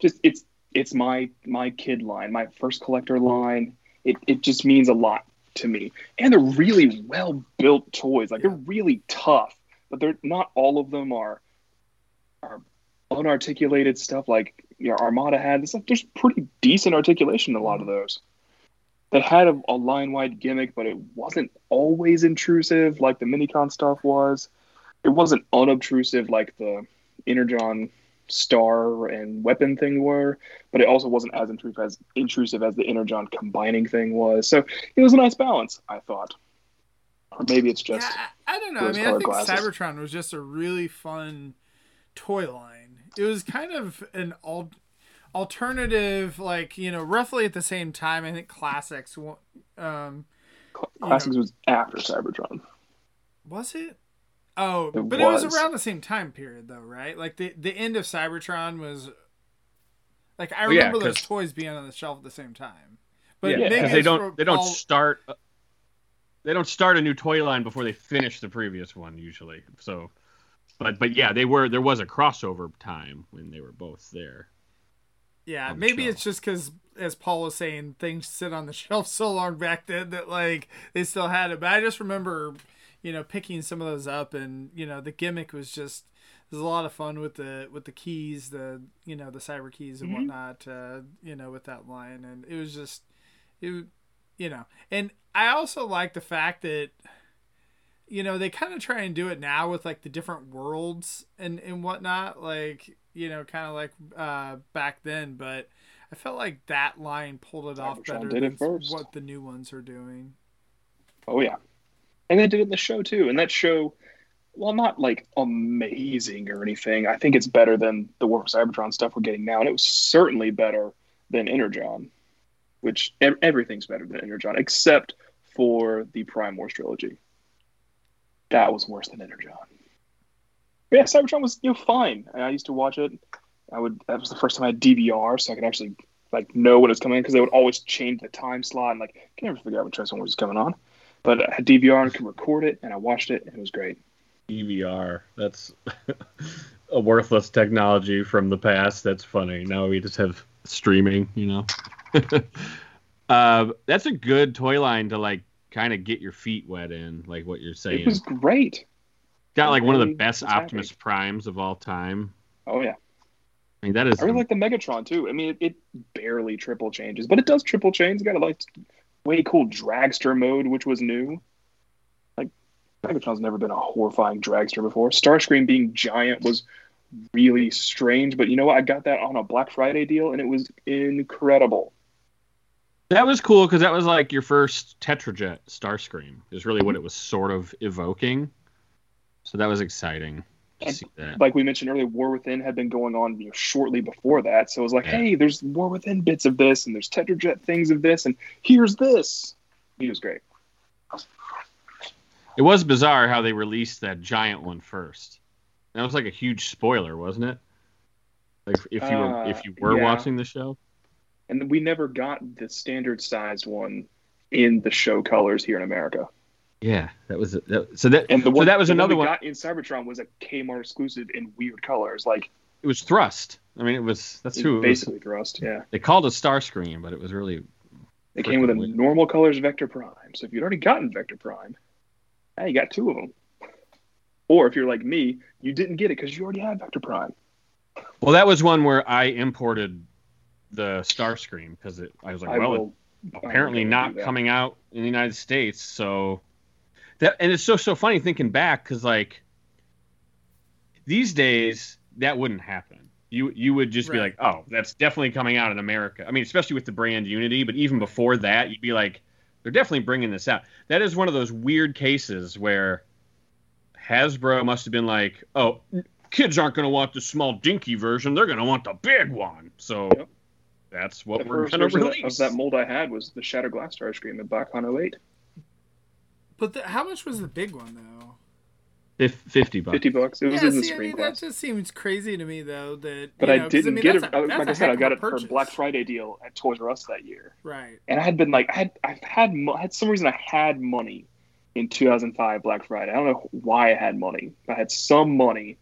Just it's it's my my kid line, my first collector line. It it just means a lot to me. And they're really well built toys. Like they're really tough, but they're not all of them are are unarticulated stuff like you know, Armada had. It's like there's pretty decent articulation in a lot of those. They had a, a line wide gimmick, but it wasn't always intrusive like the Minicon stuff was. It wasn't unobtrusive like the Energon star and weapon thing were, but it also wasn't as intrusive as intrusive as the Energon combining thing was. So it was a nice balance, I thought. Or maybe it's just yeah I, I don't know i mean i think glasses. cybertron was just a really fun toy line it was kind of an al- alternative like you know roughly at the same time i think classics um Cl- you Classics know- was after Cybertron. Was it? Oh, It but it was was. around the same time period, though, right? Like the the end of Cybertron was. Like I Well, yeah, remember those 'cause- toys being on the shelf at the same time. But yeah, they don't they don't Paul- start they don't start a new toy line before they finish the previous one usually. So, but but yeah, they were there was a crossover time when they were both there. Yeah, on the maybe shelf. it's just because, as Paul was saying, things sit on the shelf so long back then that like they still had it. But I just remember, you know, picking some of those up, and you know, the gimmick was just there's a lot of fun with the with the keys, the you know, the cyber keys and Mhm. whatnot. Uh, you know, with that line, and it was just it, you know, and I also like the fact that. You know, they kind of try and do it now with like the different worlds and, and whatnot. Like, you know, kind of like uh, back then, but I felt like that line pulled it off better than what the new ones are doing. Oh yeah, and they did it in the show too. And that show, while not like amazing or anything, I think it's better than the War for Cybertron stuff we're getting now, and it was certainly better than Energon, which everything's better than Energon except for the Prime Wars trilogy. That was worse than Energon. But yeah, Cybertron was you know fine. I used to watch it. I would. That was the first time I had DVR, so I could actually like know what was coming because they would always change the time slot and like I can never figure out when Transformers was coming on. But I had DVR and could record it, and I watched it, and it was great. DVR, That's a worthless technology from the past. That's funny. Now we just have streaming, you know. uh, that's a good toy line to like kind of get your feet wet in, like what you're saying. It was great. Got like one of the best. Optimus Primes of all time. Oh yeah, I mean, that is I really like the Megatron too. I mean, it, it barely triple changes, but it does triple change. It's got a like way cool dragster mode, which was new. Like Megatron's never been a horrifying dragster before. Starscream being giant was really strange, but you know what? I got that on a Black Friday deal, and it was incredible. That was cool because that was like your first Tetrajet Starscream. Is really what it was sort of evoking. So that was exciting And- that. like we mentioned earlier, War Within had been going on you know, shortly before that. So it was like, Yeah. hey, there's War Within bits of this, and there's Tetrajet things of this, and here's this. He was great. It was bizarre how they released that giant one first. That was like a huge spoiler, wasn't it? Like if you were Uh, if you were yeah. watching the show. And we never got the standard sized one in the show colors here in America. Yeah, that was that, so that And the so one that was the another we one. got in Cybertron was a Kmart exclusive in weird colors, like It was Thrust. I mean, it was that's who it was. basically thrust. Yeah, They called it Starscream, but it was really it came with a weird. normal colors Vector Prime. So if you'd already gotten Vector Prime, now you got two of them. Or if you're like me, you didn't get it because you already had Vector Prime. well. That was one where I imported the Star Starscream because it, I was like, I well, will apparently not coming out in the United States. So that and it's so so funny thinking back because like these days that wouldn't happen. You you would just be like, oh, that's definitely coming out in America. I mean, especially with the brand Unity, but even before that, you'd be like, they're definitely bringing this out. That is one of those weird cases where Hasbro must have been like, oh, kids aren't going to want the small dinky version; they're going to want the big one. So. Yep. That's what the we're going to version of- release. of that mold I had was the Shattered Glass Star Starscream at BotCon 08. But the, how much was the big one though? Fif- Fifty bucks. 50 bucks. It was yeah, in the see, I screen mean, class. that just seems crazy to me though. That But you I know, 'cause, didn't mean, get it. a- I- that's like I said, I got it a for a. Black Friday deal at Toys R Us that year. Right. And I had been like, I had, I've had, I had some reason I had money in 2005 Black Friday. I don't know why I had money. I had some money,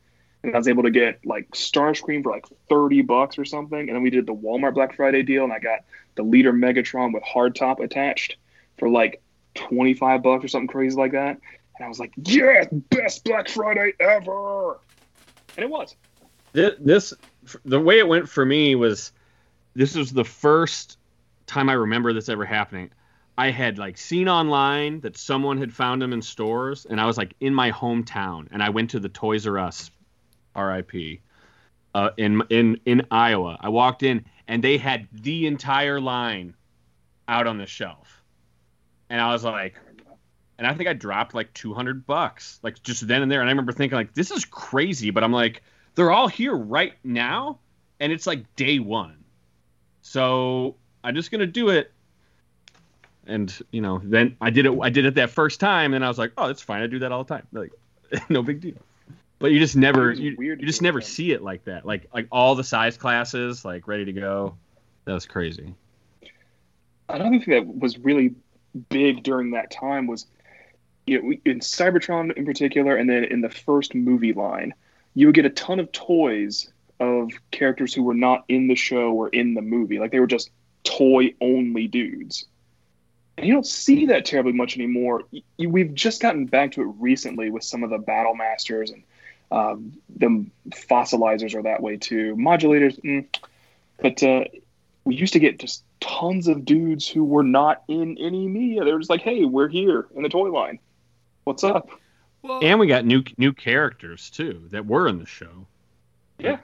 and I was able to get like Starscream for like 30 bucks or something. And then we did the Walmart Black Friday deal, and I got the Leader Megatron with hardtop attached for like 25 bucks or something crazy like that. And I was like, yeah, best Black Friday ever. And it was. Thi- this the way it went for me was this was the first time I remember this ever happening. I had like seen online that someone had found them in stores, and I was like in my hometown, and I went to the Toys R Us, R.I.P. Uh, in in in Iowa. I walked in, and they had the entire line out on the shelf, and I was like, and I think I dropped like two hundred bucks, like just then and there. And I remember thinking like, this is crazy, but I'm like, they're all here right now, and it's like day one. So I'm just gonna do it. And you know, then I did it. I did it that first time, and I was like, oh, that's fine. I do that all the time. Like, no big deal. But you just never, you, weird you just never that. see it like that. Like, like all the size classes, like ready to go. That was crazy. Another thing that was really big during that time was, you know, in Cybertron in particular, and then in the first movie line, you would get a ton of toys of characters who were not in the show or in the movie. Like they were just toy only dudes. And you don't see that terribly much anymore. We've just gotten back to it recently with some of the Battle Masters and um, the fossilizers are that way too. Modulators, mm. but uh, we used to get just tons of dudes who were not in any media. They were just like, "Hey, we're here in the toy line. What's up?" Well, And we got new new characters too that were in the show. Yeah,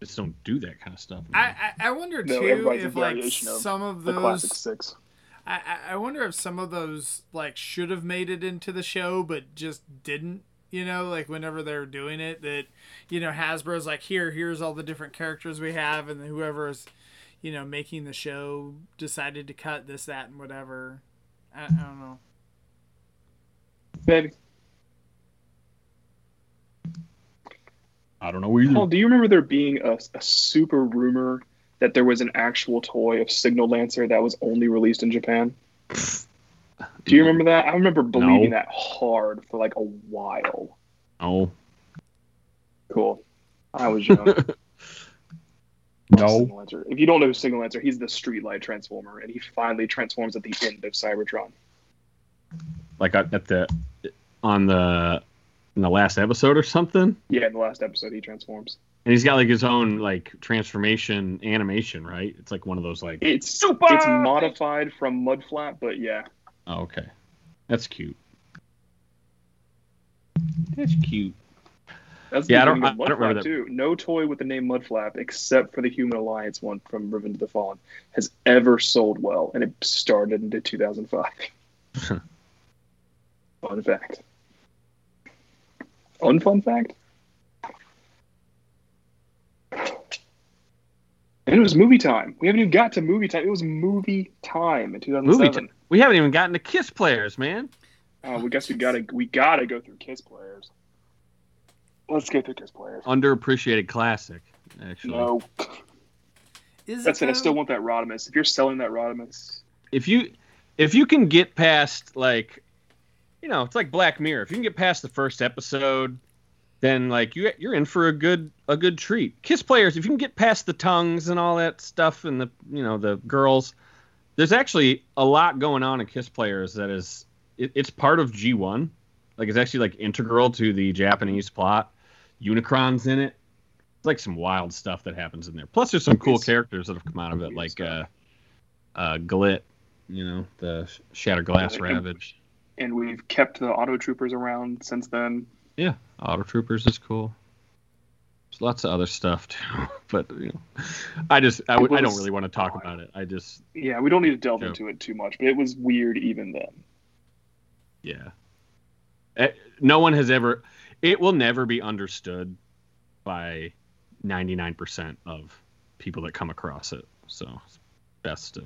Just don't do that kind of stuff. I, I I wonder No, too if like variation of some of the classic six. I, I- I wonder if some of those like should have made it into the show but just didn't you know like whenever they're doing it that you know hasbro's like here here's all the different characters we have and whoever's you know making the show decided to cut this that and whatever i, I don't know Baby, I don't know either. Paul, do you remember there being a, a super rumor that there was an actual toy of Signal Lancer that was only released in Japan? Do you remember that? I remember believing No. that hard for like a while. No. Cool. I was young. No. If you don't know Signal Lancer, he's the Streetlight Transformer, and he finally transforms at the end of Cybertron. Like at at the on the in the last episode or something. Yeah, in the last episode, he transforms. And he's got like his own like transformation animation, right? It's like one of those like It's Super! it's modified from Mudflap, but yeah, Oh, okay. That's cute. That's cute. that's Yeah, I don't- I don't remember that. too. No toy with the name Mudflap, except for the Human Alliance one from Revenge of the Fallen, has ever sold well, and it started into 2005. Fun fact. Unfun fact. And it was movie time. We haven't even got to movie time. It was movie time in 2007. Movie time. We haven't even gotten to Kiss players, man. Uh, we guess we gotta we gotta go through Kiss players. Let's go through Kiss players. Underappreciated classic, actually. No, is that's it. I still want that Rodimus. If you're selling that Rodimus, If you if you can get past like you know, it's like Black Mirror. If you can get past the first episode, then like you you're in for a good a good treat. Kiss players, if you can get past the tongues and all that stuff and the you know the girls, there's actually a lot going on in Kiss players that is it, it's part of G1. Like it's actually like integral to the Japanese plot. Unicron's in it. It's like some wild stuff that happens in there. Plus there's some cool It's- characters that have come out of it, like uh uh Glit, you know, the Shattered Glass Ravage. and we've kept the Auto Troopers around since then. Yeah, Auto Troopers is cool. There's lots of other stuff too, but you know, I just I, would, I don't really want to talk about it. I just Yeah, we don't need to delve Yeah. into it too much, but it was weird even then. yeah. Eh, No one has ever. It will never be understood by 99% of people that come across it. So it's best to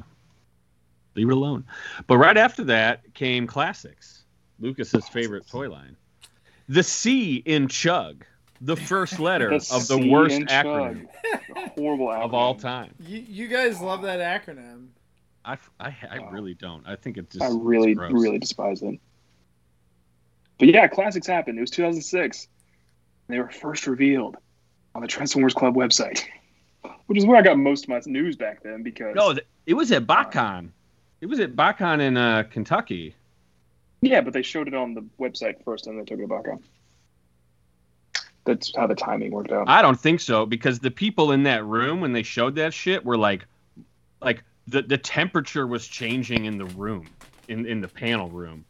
leave it alone. But right after that came classics. Lucas's favorite toy line. The C in Chug, the first letter of the C worst acronym horrible acronym. of all time. you, you guys love that acronym I, I, I Wow. really don't. I think it just I really, gross. really despise it. But yeah, classics happened. It was 2006. They were first revealed on the Transformers Club website, which is where I got most of my news back then because No, it was at BotCon. It was at BotCon in uh, Kentucky. yeah, but they showed it on the website first and they took it back on. That's how the timing worked out. I don't think so because the people in that room when they showed that shit were like, like the the temperature was changing in the room, in in the panel room,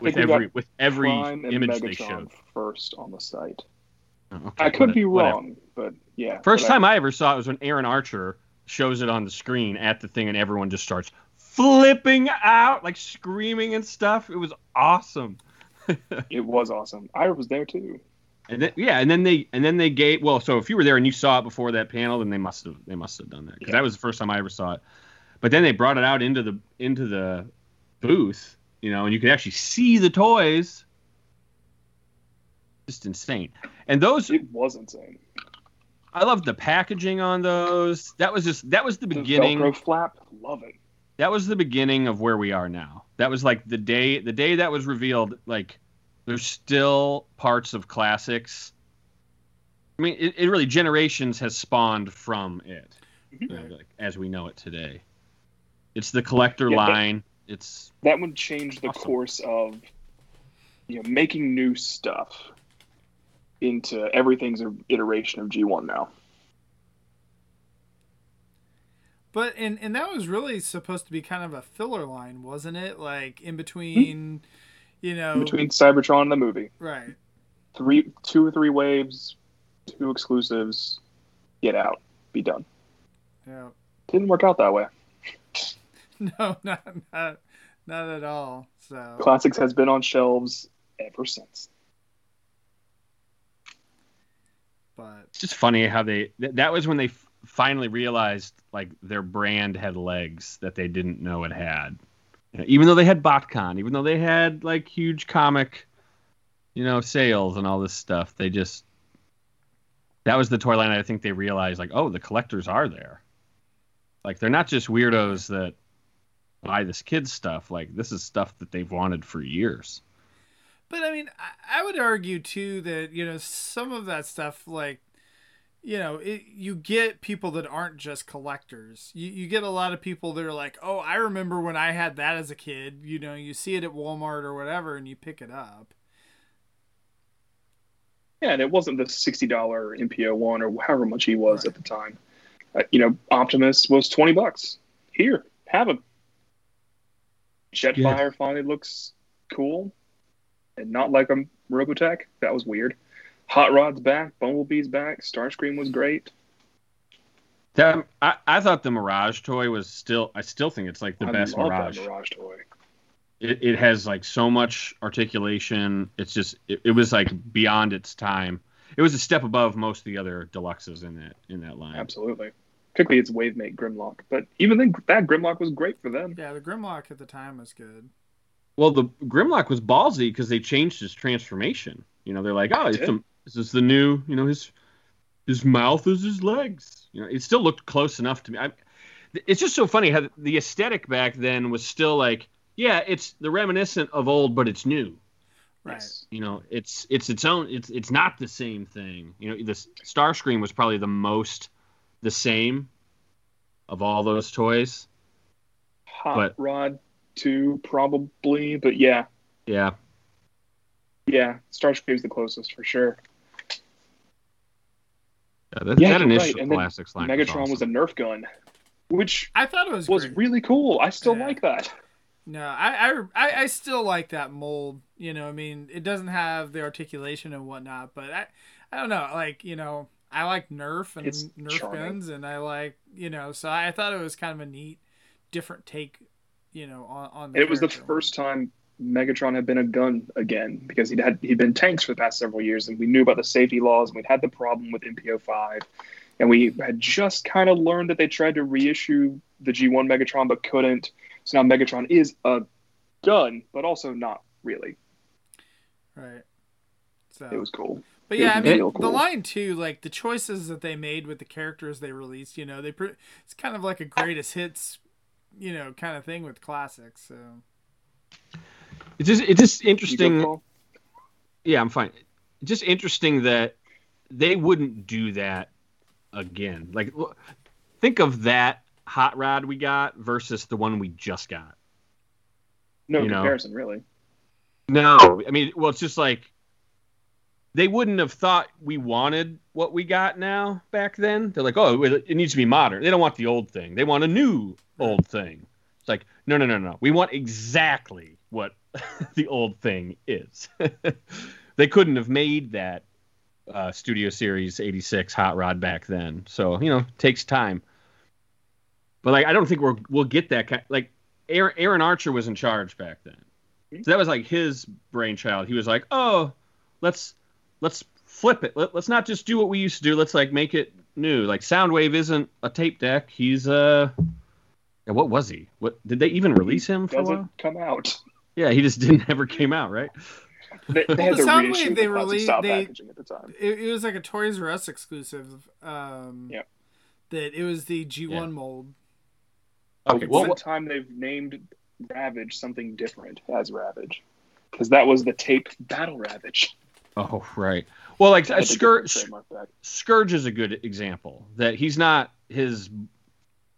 with every with every image they showed. first on the site. Oh, okay, I could be whatever. wrong, but yeah. First whatever. time I ever saw it was when Aaron Archer shows it on the screen at the thing, and everyone just starts flipping out, like screaming and stuff. It was awesome. it was awesome. I was there too. And then, yeah, and then they and then they gave well. So if you were there and you saw it before that panel, then they must have they must have done that because Yeah. that was the first time I ever saw it. But then they brought it out into the into the booth, you know, and you could actually see the toys. Just insane. And those, It was insane. I loved the packaging on those. That was just that was the The beginning. Velcro flap, love it. that was the beginning of where we are now. That was like the day the day that was revealed. Like there's still parts of classics. I mean, it, it really generations has spawned from it, Mhm. like, as we know it today. It's the collector Yeah, but- line. It's That would change the Awesome. course of you know making new stuff into everything's an iteration of G1 now. But and and that was really supposed to be kind of a filler line, wasn't it? Like in between, you know, between Cybertron and the movie, right? three, two or three waves, two exclusives, get out, be done. Yeah. Didn't work out that way. No, not not not at all. So Classics has been on shelves ever since. but it's just funny how they th- that was when they f- finally realized like their brand had legs that they didn't know it had. You know, even though they had BotCon, even though they had like huge comic, you know, sales and all this stuff, they just that was the toy line. I think they realized like, oh, the collectors are there. Like they're not just weirdos that buy this kids stuff. Like this is stuff that they've wanted for years. But I mean, I, I would argue too that you know some of that stuff, like you know, it, you get people that aren't just collectors. You you get a lot of people that are like, oh, I remember when I had that as a kid. You know, you see it at Walmart or whatever, and you pick it up. Yeah, and it wasn't the sixty dollar MPO one or however much he was at the time. Uh, you know, Optimus was twenty bucks. Here, have him. Jetfire finally looks cool, and not like a Robotech. That was weird. Hot Rod's back. Bumblebee's back. Starscream was great. That I, I thought the Mirage toy was still. I still think it's like the I best love Mirage. that Mirage toy. It, it has like so much articulation. It's just it, it was like beyond its time. It was a step above most of the other deluxes in that in that line. Absolutely. Particularly its Wavemate Grimlock. But even then, that Grimlock was great for them. Yeah, the Grimlock at the time was good. Well, the Grimlock was ballsy because they changed his transformation. You know, they're like, oh, it's did. This is the new. You know, his his mouth is his legs. You know, it still looked close enough to me. I, it's just so funny how the aesthetic back then was still like, yeah, it's the reminiscent of old, but it's new. Right. Yes. you know it's it's its own it's it's not the same thing you know the starscream was probably the most the same of all those toys Hot But- Rod 2, probably. But yeah, yeah yeah, Starscream's the closest for sure. Yeah that, Yeah, that initial right. And then Megatron was, was a Nerf gun, which I thought it was was great. really cool. I still Yeah. like that. No, I, I I I still like that mold. You know, I mean, it doesn't have the articulation and whatnot, but I I don't know, like you know, I like Nerf and It's Nerf charming. guns, and I like you know, so I thought it was kind of a neat, different take, you know, on on. The It was the character. first time Megatron had been a gun again because he'd had he'd been tanks for the past several years, and we knew about the safety laws, and we'd had the problem with MPO five, and we had just kind of learned that they tried to reissue the G1 Megatron but couldn't. So now Megatron is a gun, but also not really. right. So It was cool. But yeah, I mean, real the line too, like the choices that they made with the characters they released, you know, they pre- it's kind of like a greatest hits, you know, kind of thing with classics. So it's just it's just interesting yeah i'm fine just interesting that they wouldn't do that again like think of that hot rod we got versus the one we just got No you know. comparison, really. No, I mean, well, it's just like they wouldn't have thought we wanted what we got now back then. They're like, oh, it needs to be modern. They don't want the old thing. They want a new old thing. It's like, no, no, no, no. We want exactly what the old thing is. they couldn't have made that uh, Studio Series 86 hot rod back then. So, you know, takes time. But like, I don't think we're, we'll get that kind. Like, Aaron, Aaron Archer was in charge back then. So that was like his brainchild. He was like, "Oh, let's let's flip it. Let, let's not just do what we used to do. Let's like make it new. Like Soundwave isn't a tape deck. He's a Yeah, what was he? What did they even release him for Doesn't come out. Yeah, he just didn't ever came out, right? They, they Well, had the to Soundwave they the released- they- packaging at the time. It, it was like a Toys R Us exclusive. Um, Yep. That it was the G1 Yeah. mold. Okay, Well, well, one time they've named Ravage something different as Ravage, because that was the tape Battle Ravage. oh right. Well, like They a had to get the Scourge. Scourge is a good example that he's not his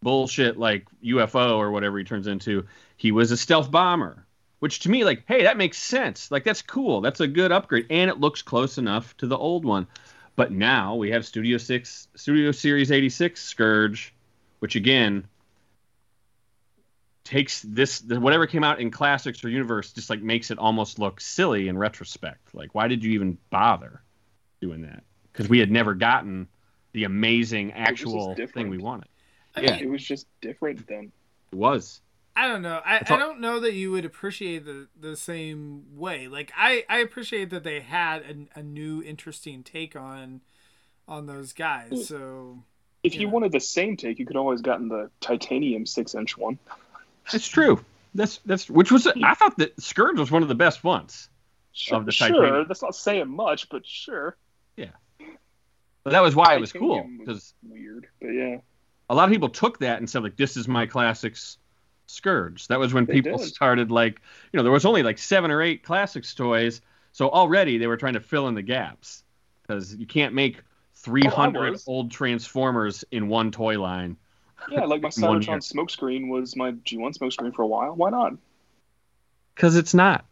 bullshit like UFO or whatever he turns into. He was a stealth bomber, which to me, like, hey, that makes sense. Like, that's cool. That's a good upgrade, and it looks close enough to the old one. But now we have Studio Six, Studio Series eighty six Scourge, which again takes this whatever came out in classics or universe just like makes it almost look silly in retrospect like why did you even bother doing that because we had never gotten the amazing actual thing we wanted I Yeah. mean, It was just different then. it was I don't know. I, It's I don't know that you would appreciate the the same way. Like I, I appreciate that they had a, a new interesting take on on those guys. So If you Yeah. wanted the same take, you could always gotten the titanium six inch one. it's true that's that's which was i thought that scourge was one of the best ones Sure, Of the sure. That's not saying much, but sure. Yeah. But that was why it was cool Titanium because weird, but yeah. a lot of people took that and said like this is my classics scourge that was when They people did. started like you know there was only like seven or eight classics toys so already they were trying to fill in the gaps because you can't make 300 was. old transformers in one toy line Yeah, like my In. Cybertron smokescreen was my G1 smokescreen for a while. Why not? because it's not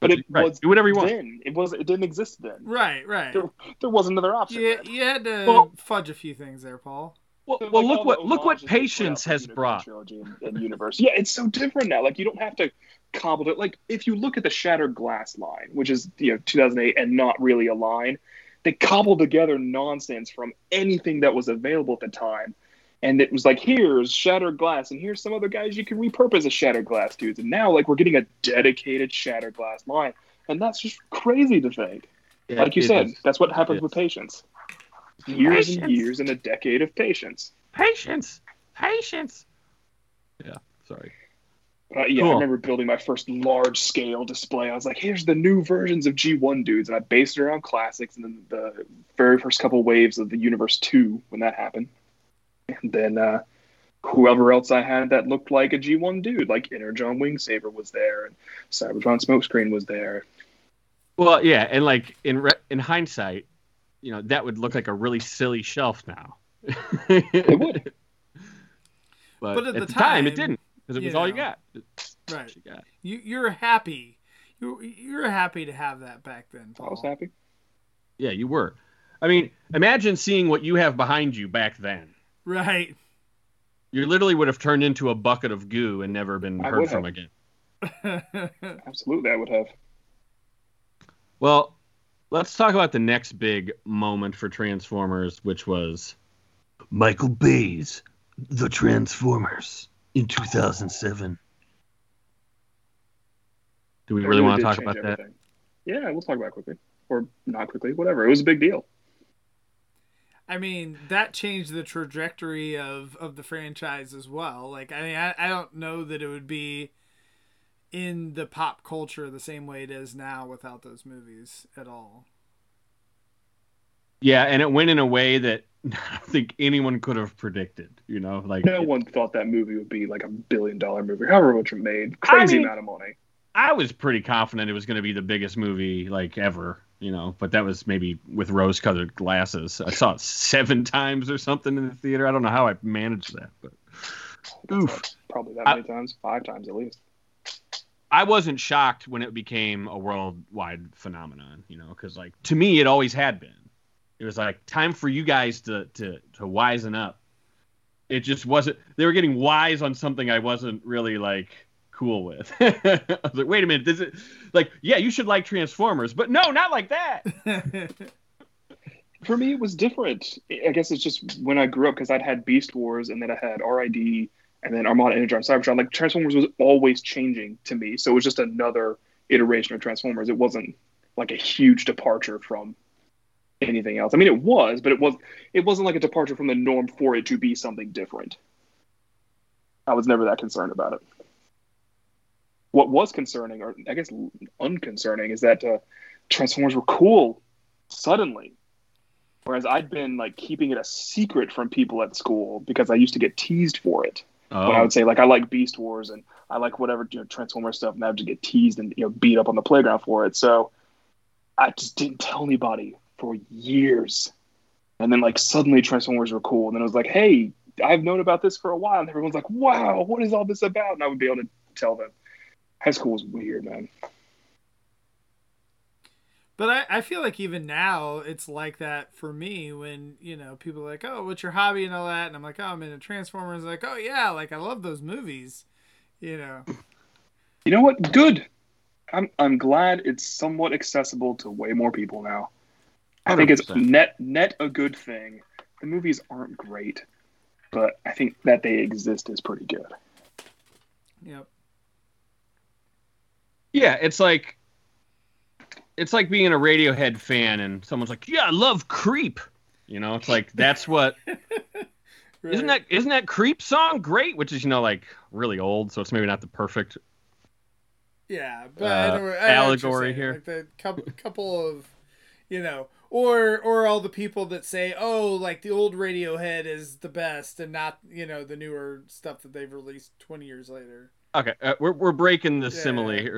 But it right. was do whatever you want then. It was. It didn't exist then. right, right. There, there was another option. You, you had to Well- fudge a few things there, Paul. Well, Like well all look what look what homages they put out patience has brought Trilogy and, and universe. Yeah, it's so different now. Like you don't have to cobble it. Like if you look at the Shattered Glass line, which is you know 2008 and not really a line, they cobbled together nonsense from anything that was available at the time. And it was like, here's Shattered Glass, and here's some other guys you can repurpose as Shattered Glass dudes. And now, like, we're getting a dedicated Shattered Glass line, and that's just crazy to think. Yeah, like you said, is. that's what happens Yes. with patience. Years and years and a decade of patience. patience patience yeah sorry Uh, yeah, Cool. I remember building my first large scale display. I was like, here's the new versions of G1 dudes. And I based it around classics and then the very first couple waves of the Universe 2 when that happened. And then uh, whoever else I had that looked like a G1 dude, like Energon Wingsaber was there and Cybertron Smokescreen was there. well yeah and like in re- in hindsight you know that would look like a really silly shelf now It would. but, But at, at the, the time, it didn't because it you was all you got Right. you got You you're happy. You you're happy to have that back then, I was happy. Yeah, you were. I mean, imagine seeing what you have behind you back then. Right. You literally would have turned into a bucket of goo and never been I heard from have. again. Absolutely, I would have. Well, let's talk about the next big moment for Transformers, which was Michael Bay's The Transformers in 2007. Do we It really, want to talk change about that? Yeah, we'll talk about it quickly. Or not quickly, whatever. It was a big deal. I mean, that changed the trajectory of, of the franchise as well. Like, I mean, I, I don't know that it would be in the pop culture the same way it is now without those movies at all. Yeah, and it went in a way that I don't think anyone could have predicted. You know, like No one thought that movie would be like a billion dollar movie, however much it made. Crazy mean- amount of money. I was pretty confident it was going to be the biggest movie like ever, you know, but that was maybe with rose-colored glasses. I saw it seven times or something in the theater. I don't know how I managed that, but oof. Probably that I- many times, five times at least. I wasn't shocked when it became a worldwide phenomenon, you know, because like to me it always had been. It was like time for you guys to to to wisen up. It just wasn't. They were getting wise on something I wasn't really like cool with. I was like, wait a minute, this is like, yeah, you should like Transformers, but no, not like that. For me, it was different. I guess it's just when I grew up because I'd had Beast Wars and then I had RID and then Armada Energon Cybertron. Like Transformers was always changing to me, so it was just another iteration of Transformers. It wasn't like a huge departure from anything else. I mean, it was, but it was it wasn't like a departure from the norm for it to be something different. I was never that concerned about it. What was concerning, or I guess unconcerning, is that uh, Transformers were cool suddenly. Whereas I'd been like keeping it a secret from people at school because I used to get teased for it. Oh, When I would say like I like Beast Wars and I like whatever you know, Transformer stuff, and I would get teased and you know beat up on the playground for it. So I just didn't tell anybody for years. And then like suddenly Transformers were cool, and then I was like, hey, I've known about this for a while, and everyone's like, wow, what is all this about? And I would be able to tell them. High school was weird, man. But I, I feel like even now it's like that for me when, you know, people are like, Oh, what's your hobby and all that? And I'm like, Oh, I'm into Transformers. Like, oh yeah, like I love those movies. You know. You know what? Good. I'm I'm glad it's somewhat accessible to way more people now. I think it's net net a good thing. The movies aren't great, but I think that they exist is pretty good. Yep. yeah, it's like it's like being a Radiohead fan and someone's like, "Yeah, I love Creep." You know, it's like that's what Right. isn't that isn't that Creep song great? Which is you know like really old, so it's maybe not the perfect. Yeah, but uh, I know, I allegory here. Like the couple, couple of, you know, or or all the people that say, oh, like the old Radiohead is the best, and not you know the newer stuff that they've released twenty years later. Okay, uh, we're we're breaking the Yeah, simile yeah.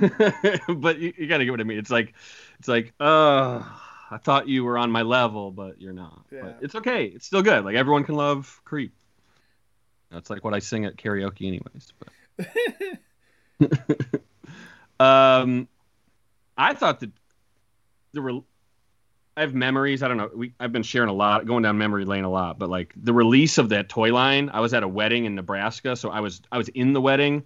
but you, you gotta get what I mean. It's like it's like, uh, I thought you were on my level, but you're not. Yeah. But it's okay. It's still good. Like everyone can love Creep. That's like what I sing at karaoke, anyways. But um, I thought that there were. I have memories. I don't know. We I've been sharing a lot, going down memory lane a lot. But like the release of that toy line, I was at a wedding in Nebraska, so I was I was in the wedding,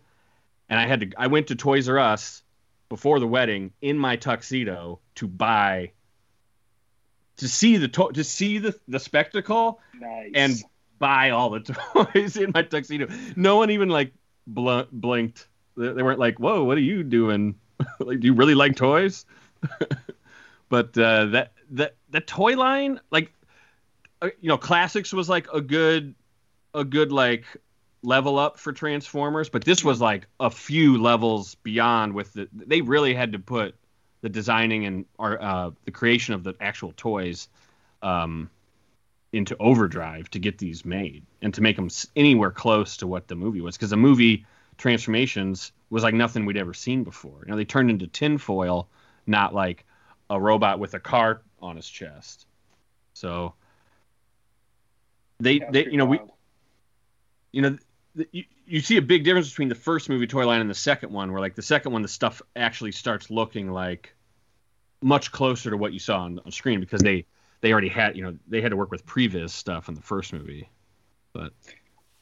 and I had to. I went to Toys R Us before the wedding in my tuxedo to buy. To see the to, to see the the spectacle Nice. and buy all the toys in my tuxedo. No one even like bl- blinked. They, they weren't like, "Whoa, what are you doing? like, do you really like toys?" but uh, that that the toy line, like, uh, you know, classics was like a good, a good like level up for Transformers. But this was like a few levels beyond. With the, they really had to put the designing and or, uh, the creation of the actual toys. Um, into overdrive to get these made and to make them anywhere close to what the movie was because the movie transformations was like nothing we'd ever seen before you know they turned into tinfoil not like a robot with a car on his chest so they Yeah, they you know we you know you, you see a big difference between the first movie toy line and the second one where like the second one the stuff actually starts looking like much closer to what you saw on, on screen because they they already had you know they had to work with previous stuff in the first movie but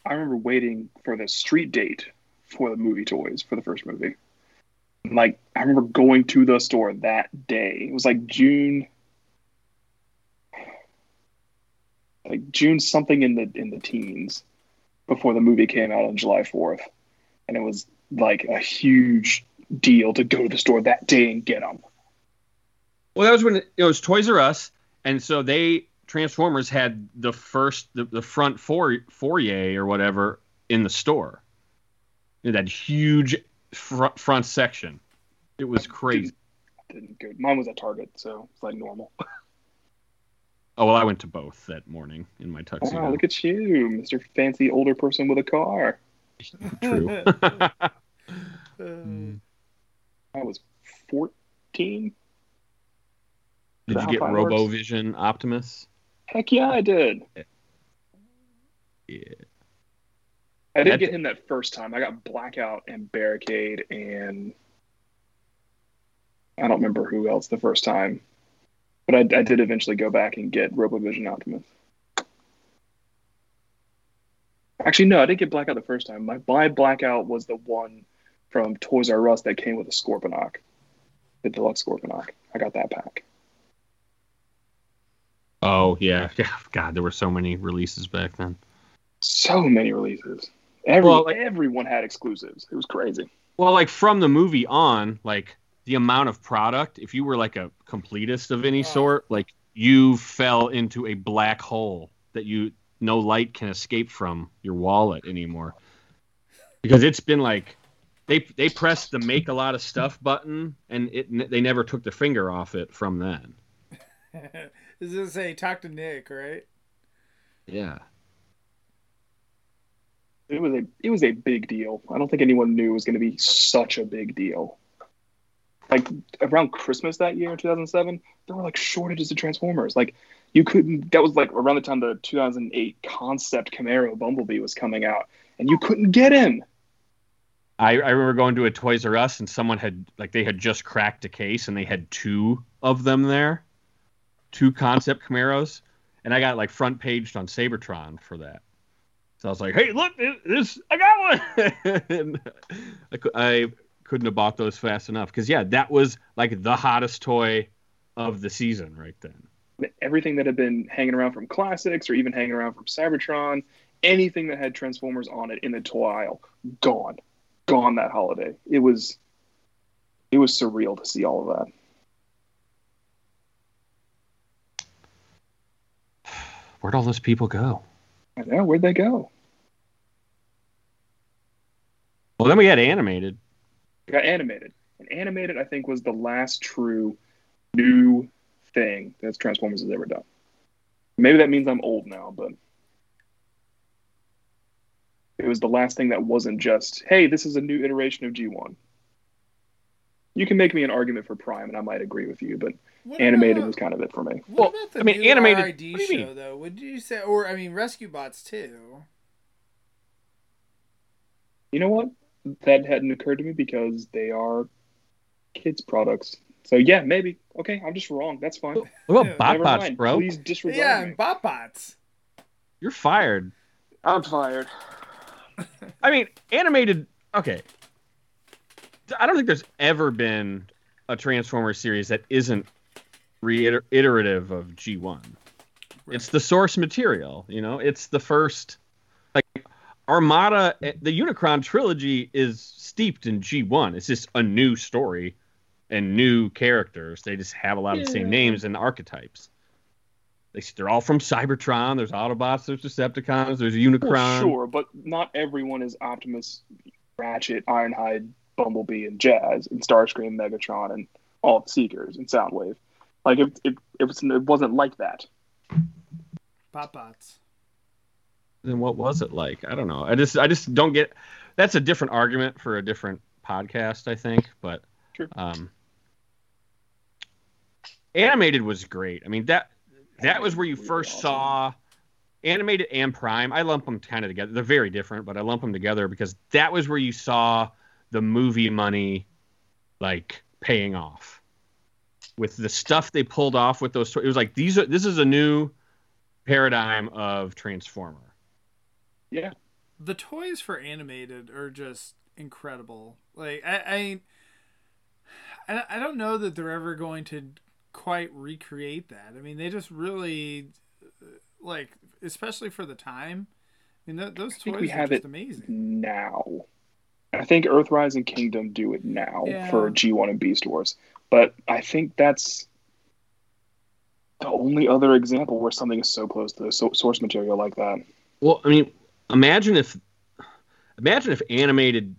I remember waiting for the street date for the movie toys for the first movie. Like I remember going to the store that day. It was like June like June something in the in the teens before the movie came out on July 4th. And it was like a huge deal to go to the store that day and get them. well that was when it, was toys r us and so they transformers had the first the, the front four, foyer or whatever in the store that huge front, front section it was crazy Didn't go. Mine was at Target, so it's like normal. oh well i went to both that morning in my tuxedo Wow, look at you, Mr. Fancy older person with a car. true I was 14. Did you get how fire works? RoboVision Optimus? Heck yeah, I did. Yeah. I didn't get him that first time. I got Blackout and Barricade and I don't remember who else the first time. But I, I did eventually go back and get RoboVision Optimus. Actually, no, I didn't get Blackout the first time. My, my Blackout was the one from Toys R Us that came with a Scorponok, the deluxe Scorponok. I got that pack. Oh yeah, yeah. God, there were so many releases back then. So many releases. Every, Well, like- everyone had exclusives. It was crazy. Well, like from the movie on, like the amount of product. If you were like a completist of any Oh. sort, like you fell into a black hole that you no light can escape from your wallet anymore. because it's been like they they pressed the make a lot of stuff button and it they never took the finger off it from then. Does it say talk to Nick, right? Yeah. It was a it was a big deal. I don't think anyone knew it was going to be such a big deal. Like around Christmas that year in 2007, there were like shortages of Transformers. Like you couldn't. That was like around the time the 2008 concept Camaro Bumblebee was coming out, and you couldn't get him. I, I remember going to a Toys R Us and someone had like they had just cracked a case and they had two of them there, two concept Camaros, and I got like front paged on Seibertron for that. So I was like, "Hey, look, this I got one." I, I couldn't have bought those fast enough because yeah, that was like the hottest toy of the season right then. Everything that had been hanging around from classics or even hanging around from Cybertron, anything that had Transformers on it in the toy aisle, gone gone that holiday. It was it was surreal to see all of that. Where'd all those people go? I know, where'd they go? Well, then we had animated. We got animated. And animated, I think, was the last true new thing that Transformers has ever done. Maybe that means I'm old now, but it was the last thing that wasn't just, hey, this is a new iteration of G1. You can make me an argument for Prime, and I might agree with you, but what animated about, was kind of it for me. What well, about the I mean, animated RID show though? Would you say, or I mean, Rescue Bots too? You know what? That hadn't occurred to me because they are kids' products. So yeah, maybe. Okay, I'm just wrong. That's fine. What about BotBots, bro? Please disregard yeah, me. BotBots. You're fired. I'm fired. I mean, animated. Okay, I don't think there's ever been a Transformers series that isn't reiterative of G1. Right. It's the source material, you know. It's the first, like Armada. Eh, the Unicron trilogy is steeped in G1. It's just a new story and new characters. They just have a lot of the same names and archetypes. They, they're all from Cybertron. There's Autobots. There's Decepticons. There's Unicron. Well, sure, but not everyone is Optimus, Ratchet, Ironhide, Bumblebee, and Jazz, and Starscream, Megatron, and all the Seekers and Soundwave. Like it, it, it, was, it wasn't like that. BotBots. Then what was it like? I don't know. I just I just don't get. That's a different argument for a different podcast, I think. But sure. um, animated was great. I mean that that was where you first saw animated and prime. I lump them kind of together. They're very different, but I lump them together because that was where you saw the movie money like paying off with the stuff they pulled off with those. It was like these are this is a new paradigm of Transformer. Yeah, the toys for animated are just incredible. Like I, I, I don't know that they're ever going to quite recreate that. I mean, they just really uh, like, especially for the time. I mean, th- those toys are just amazing. Now, I think Earthrise and Kingdom do it now yeah. for G1 and Beast Wars, but I think that's the only other example where something is so close to the source material like that. Well, I mean, imagine if imagine if animated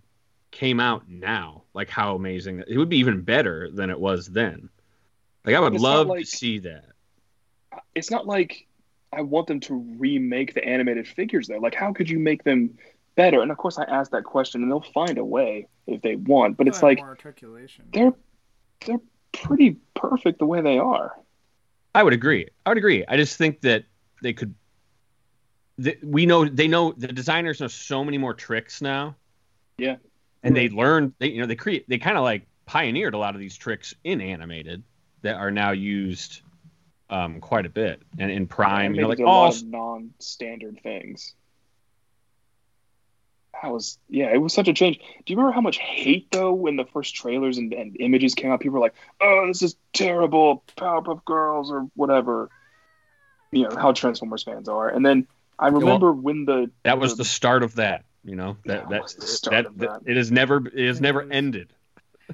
came out now, like how amazing it would be even better than it was then. Like I would it's love like, to see that. It's not like I want them to remake the animated figures though. Like how could you make them better? And of course I ask that question and they'll find a way if they want, but it's like articulation. they're they're pretty perfect the way they are. I would agree. I would agree. I just think that they could the, we know they know the designers know so many more tricks now. Yeah. And they learned they you know they create they kind of like pioneered a lot of these tricks in animated that are now used um, quite a bit. And in Prime, yeah, you know, like all non-standard things. That was yeah, it was such a change. Do you remember how much hate though when the first trailers and, and images came out? People were like, "Oh, this is terrible, Powerpuff Girls or whatever." You know how Transformers fans are, and then I remember well, when the that was the, the, start of that. You know that that, that, that, it has never it has never ended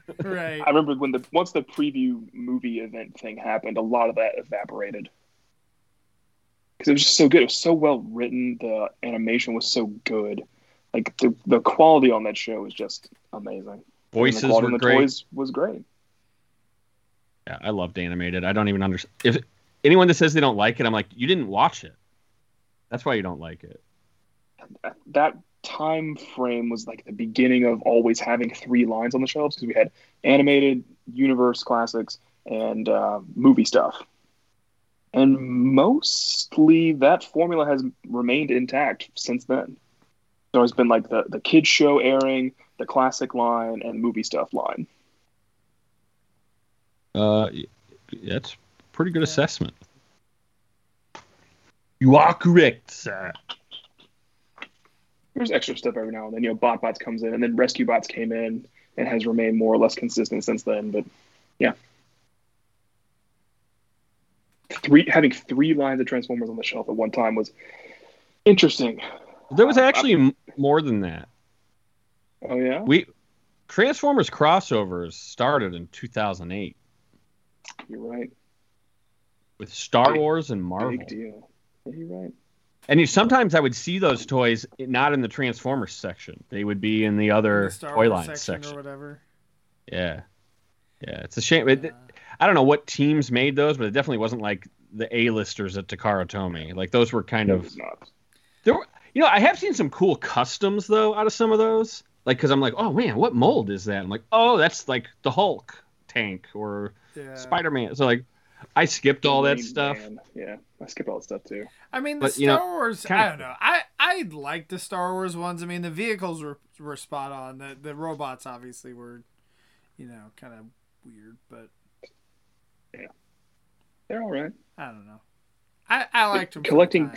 right. I remember when the once the preview movie event thing happened, a lot of that evaporated because it was just so good. It was so well written. The animation was so good. Like the the quality on that show was just amazing. And the Voices were the great. toys was great. Yeah, I loved animated. I don't even understand if anyone that says they don't like it. I'm like, you didn't watch it. That's why you don't like it. that time frame was like the beginning of always having three lines on the shelves because we had animated universe classics and uh, movie stuff and mostly that formula has remained intact since then there's always been like the, the kids show airing the classic line and movie stuff line Uh, y- that's pretty good assessment. You are correct, sir. there's extra stuff every now and then. You know botbots comes in and then rescue bots came in and has remained more or less consistent since then but yeah. Three having three lines of transformers on the shelf at one time was interesting. There was uh, actually m- more than that. oh yeah? We Transformers crossovers started in 2008 you're right. With Star Big- Wars and Marvel. big deal. yeah, you're right And you, sometimes I would see those toys not in the Transformers section. They would be in the other the Star toy Wars line section, section. or whatever. Yeah. Yeah, it's a shame. It, I don't know what teams made those, but it definitely wasn't like the A-listers at Takara Tomy. Like those were kind it of not there. Were, you know, I have seen some cool customs though out of some of those. Like, because I'm like, oh man, what mold is that? I'm like, oh, that's like the Hulk tank or Yeah. Spider-Man. So like, I skipped all that Green stuff. Man. yeah i skipped all that stuff too I mean, the But, Star you know, Wars. kinda- I don't know. I I like the Star Wars ones. I mean, the vehicles were were spot on. The the robots obviously were, you know, kind of weird, but yeah, they're all right I don't know. I I liked them. Collecting-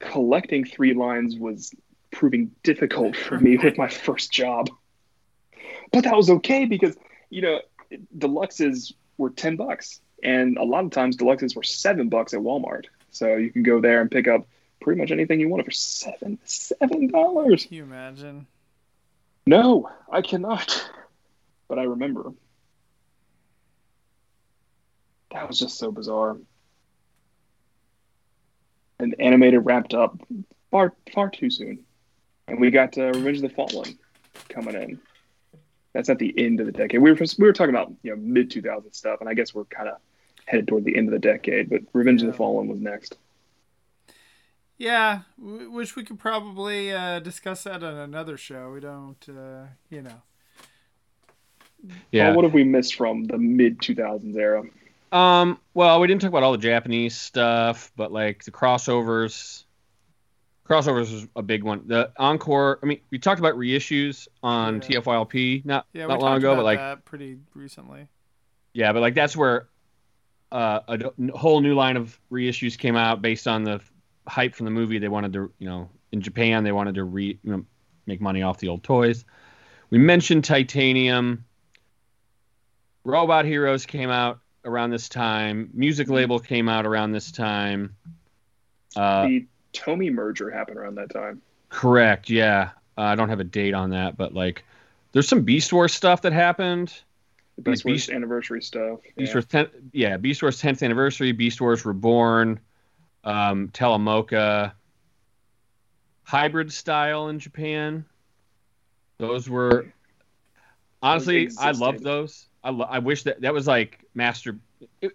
collecting three lines was proving difficult for me with my first job. But that was okay because, you know, deluxes were 10 bucks. And a lot of times deluxes were seven bucks at Walmart. So you can go there and pick up pretty much anything you wanted for seven, seven dollars. Can you imagine? No, I cannot. But I remember. That was just so bizarre. And animated wrapped up far far too soon. And we got uh, Revenge of the Fallen coming in. That's at the end of the decade. We were we were talking about you know mid 2000 stuff, and I guess we're kind of headed toward the end of the decade. But Revenge of the Fallen was next. Yeah, w- wish we could probably uh, discuss that on another show. We don't, uh, you know. Yeah. Well, what have we missed from the mid 2000s era? Um, well, we didn't talk about all the Japanese stuff, but like the crossovers. Crossovers was a big one. The encore. I mean, we talked about reissues on Yeah. TFYLP not Yeah, not talked long ago, about but like that pretty recently. yeah, but like that's where uh, a whole new line of reissues came out based on the hype from the movie. They wanted to, you know, in Japan they wanted to re you know make money off the old toys. We mentioned Titanium. Robot Heroes came out around this time. Music label came out around this time. Uh, the Tomy merger happened around that time. correct, yeah. Uh, I don't have a date on that, but like, there's some Beast Wars stuff that happened. The Like Beast Wars Beast- anniversary stuff. Beast yeah. Wars 10, yeah, Beast Wars 10th anniversary, Beast Wars Reborn, um, hybrid style in Japan. Those were honestly, Those I love those. I, lo- I wish that that was like master. It,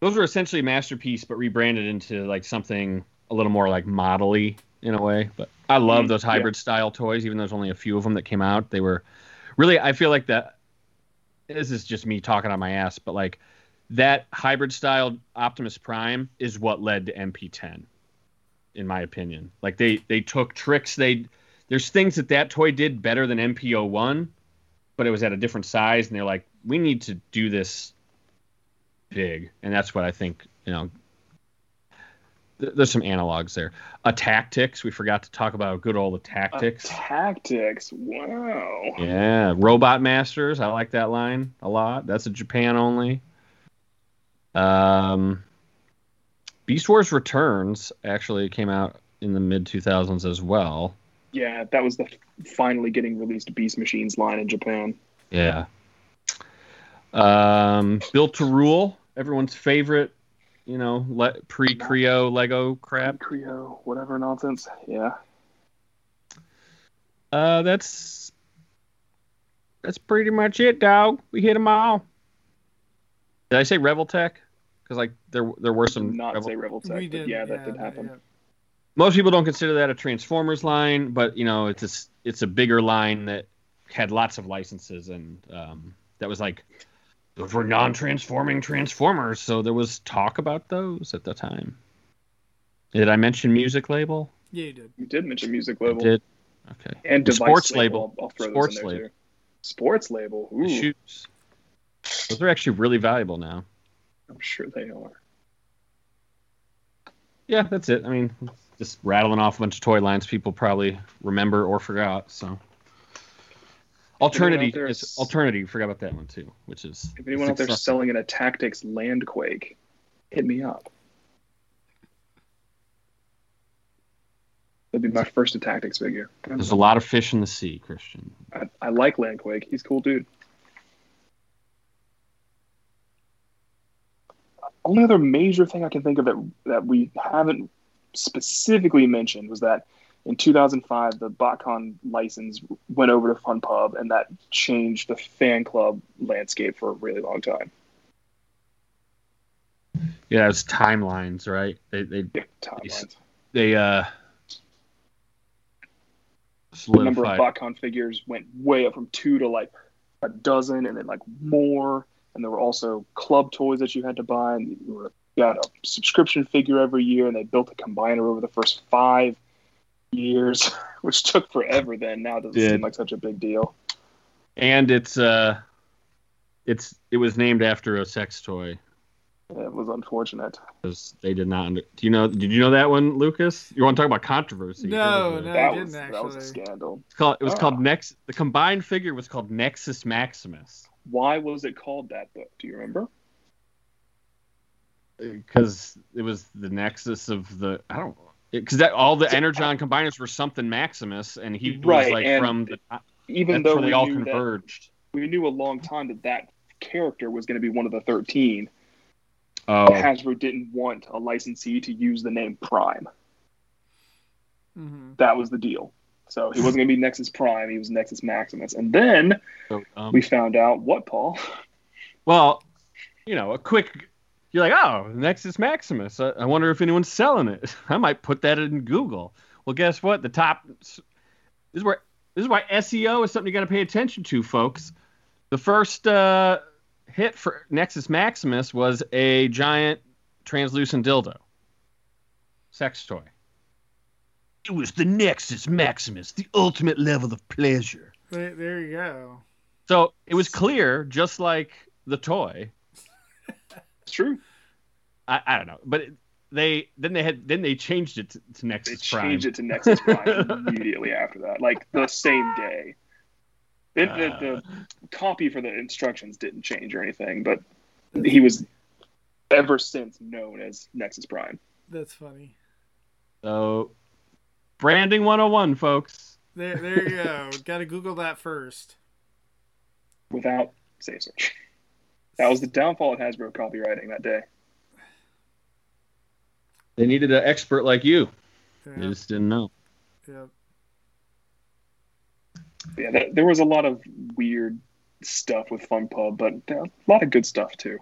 those were essentially masterpiece, but rebranded into like something a little more like modelly in a way. But I love Mhm, those yeah. hybrid style toys, even though there's only a few of them that came out. They were really. I feel like that. This is just me talking on my ass, but like that hybrid style Optimus Prime is what led to MP10, in my opinion. Like they they took tricks. They there's things that that toy did better than MP01, but it was at a different size, and they're like, we need to do this big, and that's what I think. You know, th- there's some analogs there. A tactics. We forgot to talk about good old Uh, tactics. tactics. Wow. Yeah, Robot Masters. I like that line a lot. That's a Japan only. Um, Beast Wars Returns actually came out in the mid 2000s as well. Yeah, that was the finally getting released Beast Machines line in Japan. Yeah. Um, Built to Rule, everyone's favorite, you know, le- pre Kre-O Lego crap. Kre-O, whatever nonsense. Yeah. Uh, that's that's pretty much it, dog. We hit them all. Did I say Revel Tech? Because like there there were some. Not Revel- say Revoltech, We but did, yeah, that did happen. yeah. Most people don't consider that a Transformers line, but you know it's a s- it's a bigger line that had lots of licenses and um, that was like those were non-transforming Transformers, so there was talk about those at the time. Did I mention music label? Yeah, you did. You did mention music I label did. Okay. and device sports label. label. I'll, I'll throw Sports those in label. too. Sports label. Ooh, The shoes. Those are actually really valuable now. I'm sure they are. Yeah, that's it. I mean, just rattling off a bunch of toy lines people probably remember or forgot. So, Alternity is Alternity. You forgot about that one too, which is If anyone out there selling in a Tactics Landquake, hit me up. That'd be my first Tactics figure. There's a lot of fish in the sea, Christian. I, I like Landquake. He's a cool dude. Only other major thing I can think of that that we haven't specifically mentioned was that in 2005 the BotCon license went over to FunPub and that changed the fan club landscape for a really long time. Yeah, it's timelines, right? They they Yeah, timelines. they uh The number of solidified. BotCon figures went way up from two to like a dozen, and then like more. And there were also club toys that you had to buy, and you were, got a subscription figure every year. And they built a combiner over the first five years, which took forever. Then now it doesn't Did. seem like such a big deal. and it's uh it's it was named after a sex toy It was unfortunate. because they did not under, do you know did you know that one lucas you want to talk about controversy No, It was, uh, no. I that didn't was that was a scandal. it's called, it was Ah. called nex the combined figure was called nexus maximus Why was it called that? Though? Do you remember? because it was the nexus of the i don't because that all the energon combiners were something maximus and he was like and from the Even though we they all knew that converged we knew a long time that that character was going to be one of the thirteen. oh Hasbro didn't want a licensee to use the name Prime. mm-hmm. That was the deal. So he wasn't going to be Nexus Prime. He was Nexus Maximus. And then so, um, we found out what, Paul? Well, you know, a quick. You're like, oh, Nexus Maximus. I, I wonder if anyone's selling it. I might put that in Google. Well, guess what? The top. This is where. This is why SEO is something you got to pay attention to, folks. The first uh, hit for Nexus Maximus was a giant translucent dildo, sex toy. It was the Nexus Maximus, the ultimate level of pleasure. There, there you go. So it was clear, just like the toy, It's true. I, I don't know, but it, they then they had then they changed it to, to They Nexus Prime. changed it to Nexus Prime immediately after that, like the same day. It, the, Uh. the copy for the instructions didn't change or anything, but he was ever since known as Nexus Prime. That's funny. So branding 101, folks. There, there you go. Got to Google that first. without safe search. That was the downfall of Hasbro copywriting that day. They needed an expert like you. They just didn't know. yeah. Yeah, there, there was a lot of weird stuff with FunPub, but uh, a lot of good stuff too.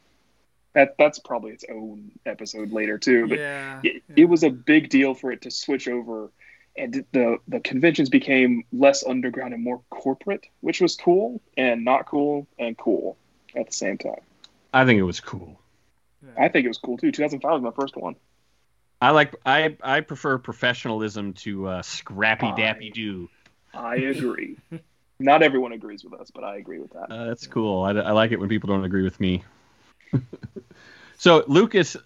That that's probably its own episode later too. But yeah, it, yeah. it was a big deal for it to switch over, and the the conventions became less underground and more corporate, which was cool and not cool and cool at the same time. I think it was cool. I think it was cool too. 2005 was my first one. I like I I prefer professionalism to uh, scrappy Fine. dappy do. I agree. not everyone agrees with us, but I agree with that. Uh, that's cool. I, I like it when people don't agree with me. so Lucas,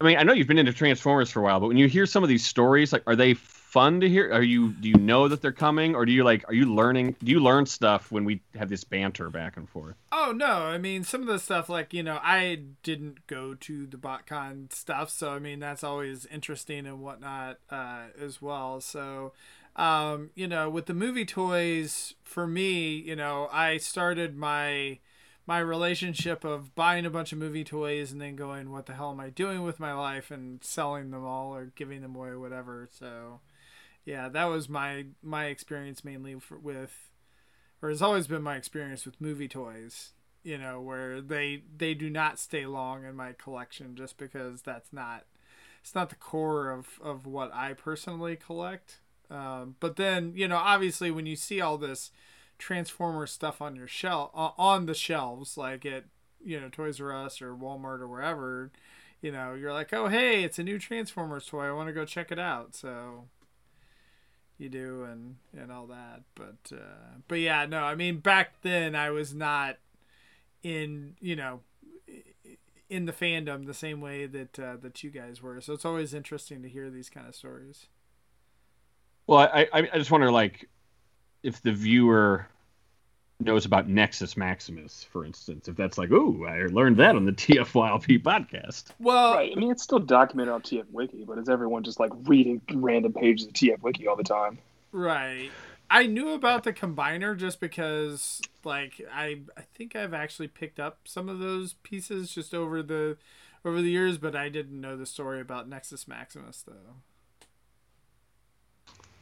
I mean, I know you've been into Transformers for a while, but when you hear some of these stories, like, are they fun to hear? Are you do you know that they're coming, or do you like are you learning? Do you learn stuff when we have this banter back and forth? Oh no, I mean some of the stuff like you know I didn't go to the BotCon stuff, so I mean that's always interesting and whatnot uh, as well. So, um, you know, with the movie toys, for me, you know, I started my my relationship of buying a bunch of movie toys and then going, what the hell am I doing with my life and selling them all or giving them away, whatever. So, yeah, that was my my experience mainly for, with, or has always been my experience with movie toys. You know, where they they do not stay long in my collection just because that's not it's not the core of of what I personally collect. Um, but then you know, obviously, when you see all this Transformer stuff on your shelf on the shelves, like at you know Toys R Us or Walmart or wherever, you know, you're like, oh hey, it's a new Transformers toy. I want to go check it out. So you do and and all that but uh but yeah no i mean back then i was not in you know in the fandom the same way that uh, that you guys were so it's always interesting to hear these kind of stories. Well i i, I just wonder like if the viewer knows about Nexus Maximus, for instance, if that's like, ooh, I learned that on the TFYLP podcast. Well, right. I mean, it's still documented on TF Wiki, but is everyone just like reading random pages of TF Wiki all the time? Right. I knew about the combiner just because, like, I I think I've actually picked up some of those pieces just over the over the years, but I didn't know the story about Nexus Maximus though.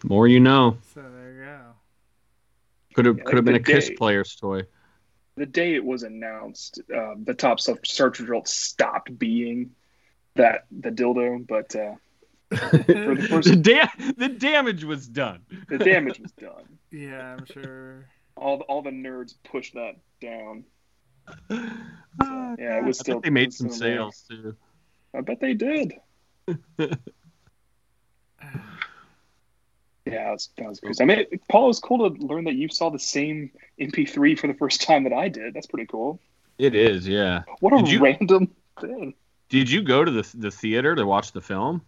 More you know. So there you go. Could have yeah, could have been a Kiss player's toy. The day it was announced, uh, the top search result stopped being that the dildo, but uh, for the, first, the, da- the damage was done. The damage was done. Yeah, I'm sure. All the, all the nerds pushed that down. So, yeah, it was still. they made some sales there. too. I bet they did. Yeah, that was, that was. I mean, Paul, it was cool to learn that you saw the same MP3 for the first time that I did. That's pretty cool. It is, yeah. What a you, random thing. Did you go to the the theater to watch the film?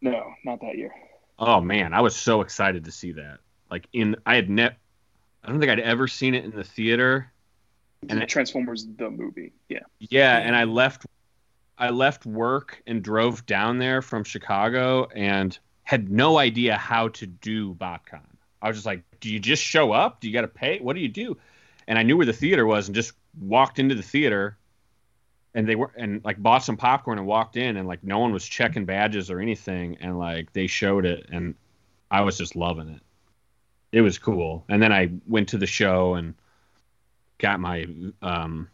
No, not that year. Oh man, I was so excited to see that. Like in, I had net. I don't think I'd ever seen it in the theater. And Transformers the movie, yeah. Yeah, and I left. I left work and drove down there from Chicago and had no idea how to do BotCon. I was just like, do you just show up? Do you got to pay? What do you do? And I knew where the theater was and just walked into the theater and they were and like bought some popcorn and walked in and like no one was checking badges or anything and like they showed it and I was just loving it. It was cool. And then I went to the show and got my um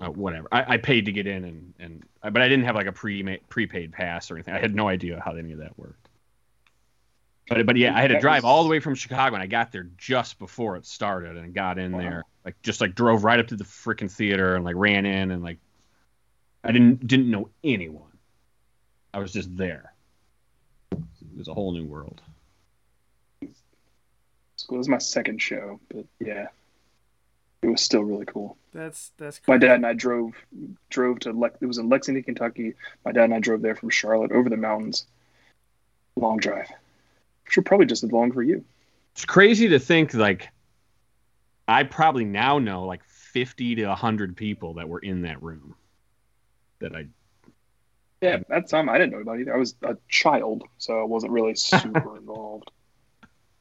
uh, whatever. I, I, paid to get in, and and but I didn't have like a pre prepaid pass or anything. I had no idea how any of that worked. But but yeah, I had to drive all the way from Chicago, and I got there just before it started, and got in wow. there like just like drove right up to the freaking theater and like ran in and like I didn't didn't know anyone. I was just there. It was a whole new world. School was my second show, but yeah, it was still really cool. That's that's. Cool. My dad and I drove drove to Le- it was in Lexington, Kentucky. My dad and I drove there from Charlotte over the mountains. Long drive. Should probably just as long for you. It's crazy to think like I probably now know like fifty to hundred people that were in that room. That I. Yeah, at time I didn't know about either. I was a child, so I wasn't really super involved.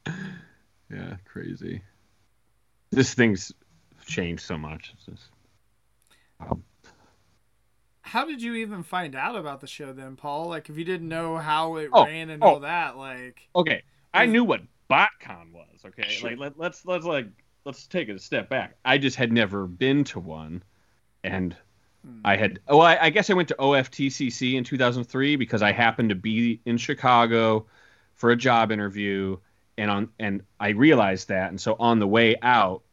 Yeah, crazy. This thing's changed so much. Just, um, how did you even find out about the show then, Paul? Like, if you didn't know how it oh, ran and oh, all that, like. Okay, I knew what BotCon was. Okay, sure. like let, let's let's like let's take it a step back. I just had never been to one, and hmm. I had. Oh, I, I guess I went to OFTCC in 2003 because I happened to be in Chicago for a job interview, and on and I realized that, and so on the way out,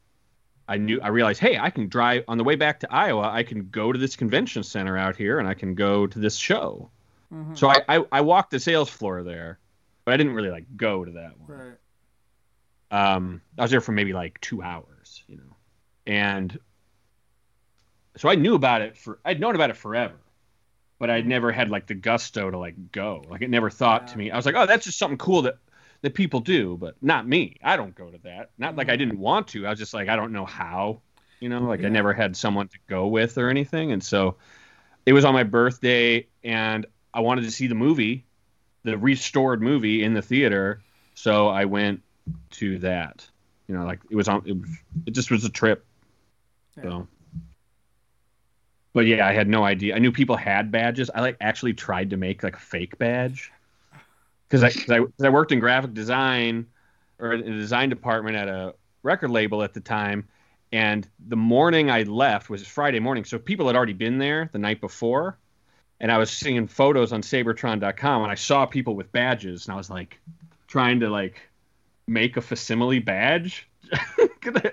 I knew I realized, hey, I can drive on the way back to Iowa. I can go to this convention center out here, and I can go to this show. Mm-hmm. So I, I, I walked the sales floor there, but I didn't really like go to that one. Right. Um, I was there for maybe like two hours, you know, and so I knew about it for I'd known about it forever, but I'd never had like the gusto to like go. Like it never thought yeah. to me. I was like, oh, that's just something cool that that people do, but not me. I don't go to that. Not like I mm-hmm. didn't want to. I was just like I don't know how. You know, like yeah. I never had someone to go with or anything, and so it was on my birthday, and I wanted to see the movie, the restored movie in the theater. So I went to that. You know, like it was on. It, was, it just was a trip. Yeah. So. But yeah, I had no idea. I knew people had badges. I like actually tried to make like a fake badge because I, 'cause I 'cause I worked in graphic design or in the design department at a record label at the time, and the morning I left was Friday morning, so people had already been there the night before, and I was seeing photos on Seibertron.com, and I saw people with badges, and I was like, trying to like make a facsimile badge.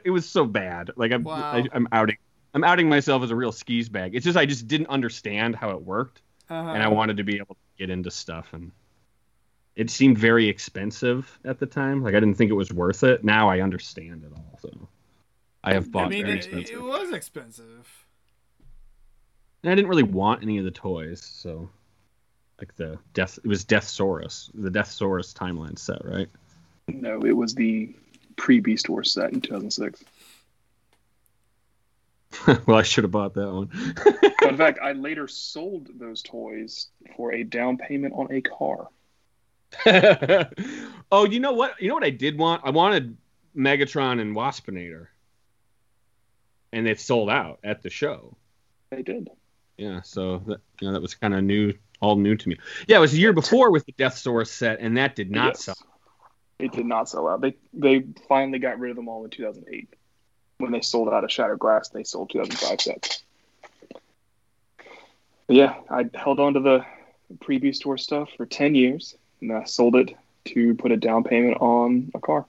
it was so bad. Like I'm, Wow. I, I'm outing, I'm outing myself as a real skis bag. It's just I just didn't understand how it worked Uh-huh. and I wanted to be able to get into stuff and it seemed very expensive at the time. Like I didn't think it was worth it. Now I understand it all. So I have bought I mean, very it, expensive. it was expensive. and I didn't really want any of the toys, so like the death it was Deathsaurus, the Deathsaurus timeline set, right? No, it was the pre Beast Wars set in 2006. well, I should have bought that one. But in fact, I later sold those toys for a down payment on a car. oh, you know what? You know what I did want? I wanted Megatron and Waspinator. And it sold out at the show. They did. Yeah, so that you know that was kind of new, all new to me. Yeah, it was a year before with the Deathsaurus set, and that did not Yes. sell. It did not sell out. They they finally got rid of them all in 2008. When they sold out of Shattered Glass, they sold 2005 sets. But yeah, I held on to the preview Wars stuff for 10 years, and I sold it to put a down payment on a car.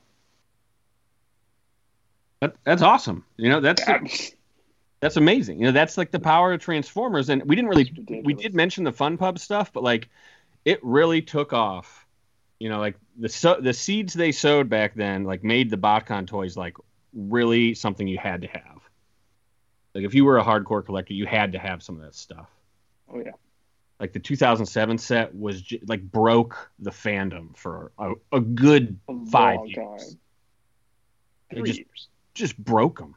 That, that's awesome. You know, that's Yeah, that's amazing. You know, that's like the power of Transformers. And we didn't really we did mention the Fun Pub stuff, but like it really took off. You know, like the so, the seeds they sowed back then, like made the Botcon toys like really something you had to have. Like if you were a hardcore collector, you had to have some of that stuff. Oh yeah. Like the 2007 set was j- like broke the fandom for a, a good A five years. time. It Three just- years. Just broke them.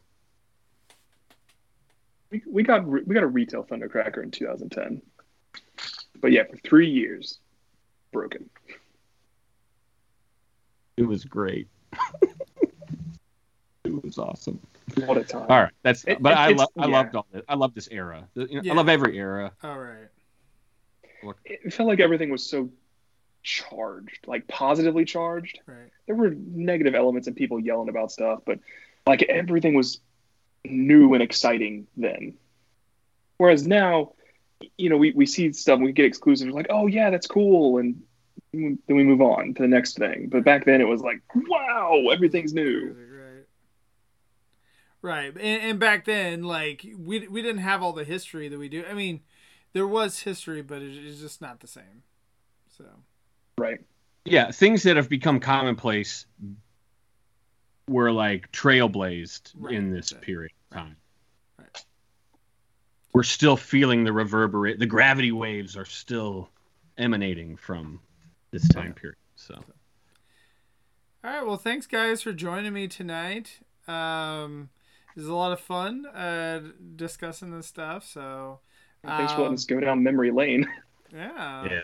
We, we got re- we got a retail Thundercracker in 2010. But yeah, for three years, broken. It was great. it was awesome. What a time. All right, that's. It- but it- I it's- love. I yeah. loved all this. I love this era. You know, Yeah. I love every era. All right. It felt like everything was so charged, like positively charged. Right. There were negative elements and people yelling about stuff, but like everything was new and exciting then. Whereas now, you know, we, we see stuff, we get exclusives, like, oh yeah, that's cool, and then we move on to the next thing. But back then, it was like, wow, everything's new. Right. Right. And, and back then, like we we didn't have all the history that we do. I mean, there was history, but it, it's just not the same. So. Right. Yeah, things that have become commonplace were like trailblazed Right, in this right, period of time. Right. We're still feeling the reverberate. The gravity waves are still emanating from this time period. So All right. Well, thanks guys for joining me tonight. Um, it was a lot of fun uh, discussing this stuff. So. Thanks for letting um, us go down memory lane. Yeah. yeah,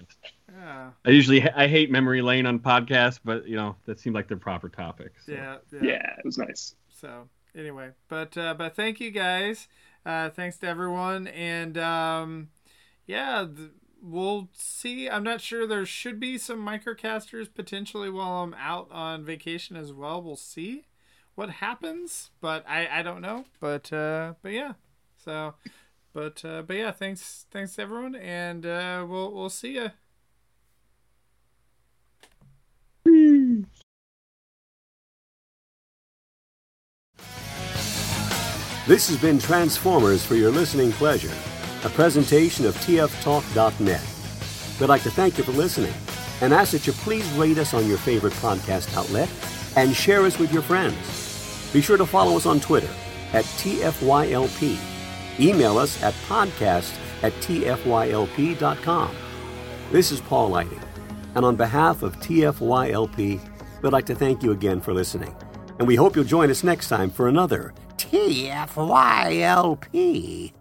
Yeah. I usually I hate memory lane on podcasts, but you know that seemed like the proper topic. So. Yeah. Yeah. Yeah, it was nice. So anyway, but uh, but thank you guys. Uh, thanks to everyone, and um, yeah, th- we'll see. I'm not sure. There should be some microcasters potentially while I'm out on vacation as well. We'll see what happens, but I I don't know. But uh, but yeah, so. But uh, but yeah, thanks thanks everyone, and uh, we'll we'll see you. This has been Transformers for your listening pleasure, a presentation of TFTalk.net. We'd like to thank you for listening and ask that you please rate us on your favorite podcast outlet and share us with your friends. Be sure to follow us on Twitter at TFYLP. Email us at podcast at TFYLP.com. This is Paul Lighting, and on behalf of TFYLP, we'd like to thank you again for listening. And we hope you'll join us next time for another TFYLP.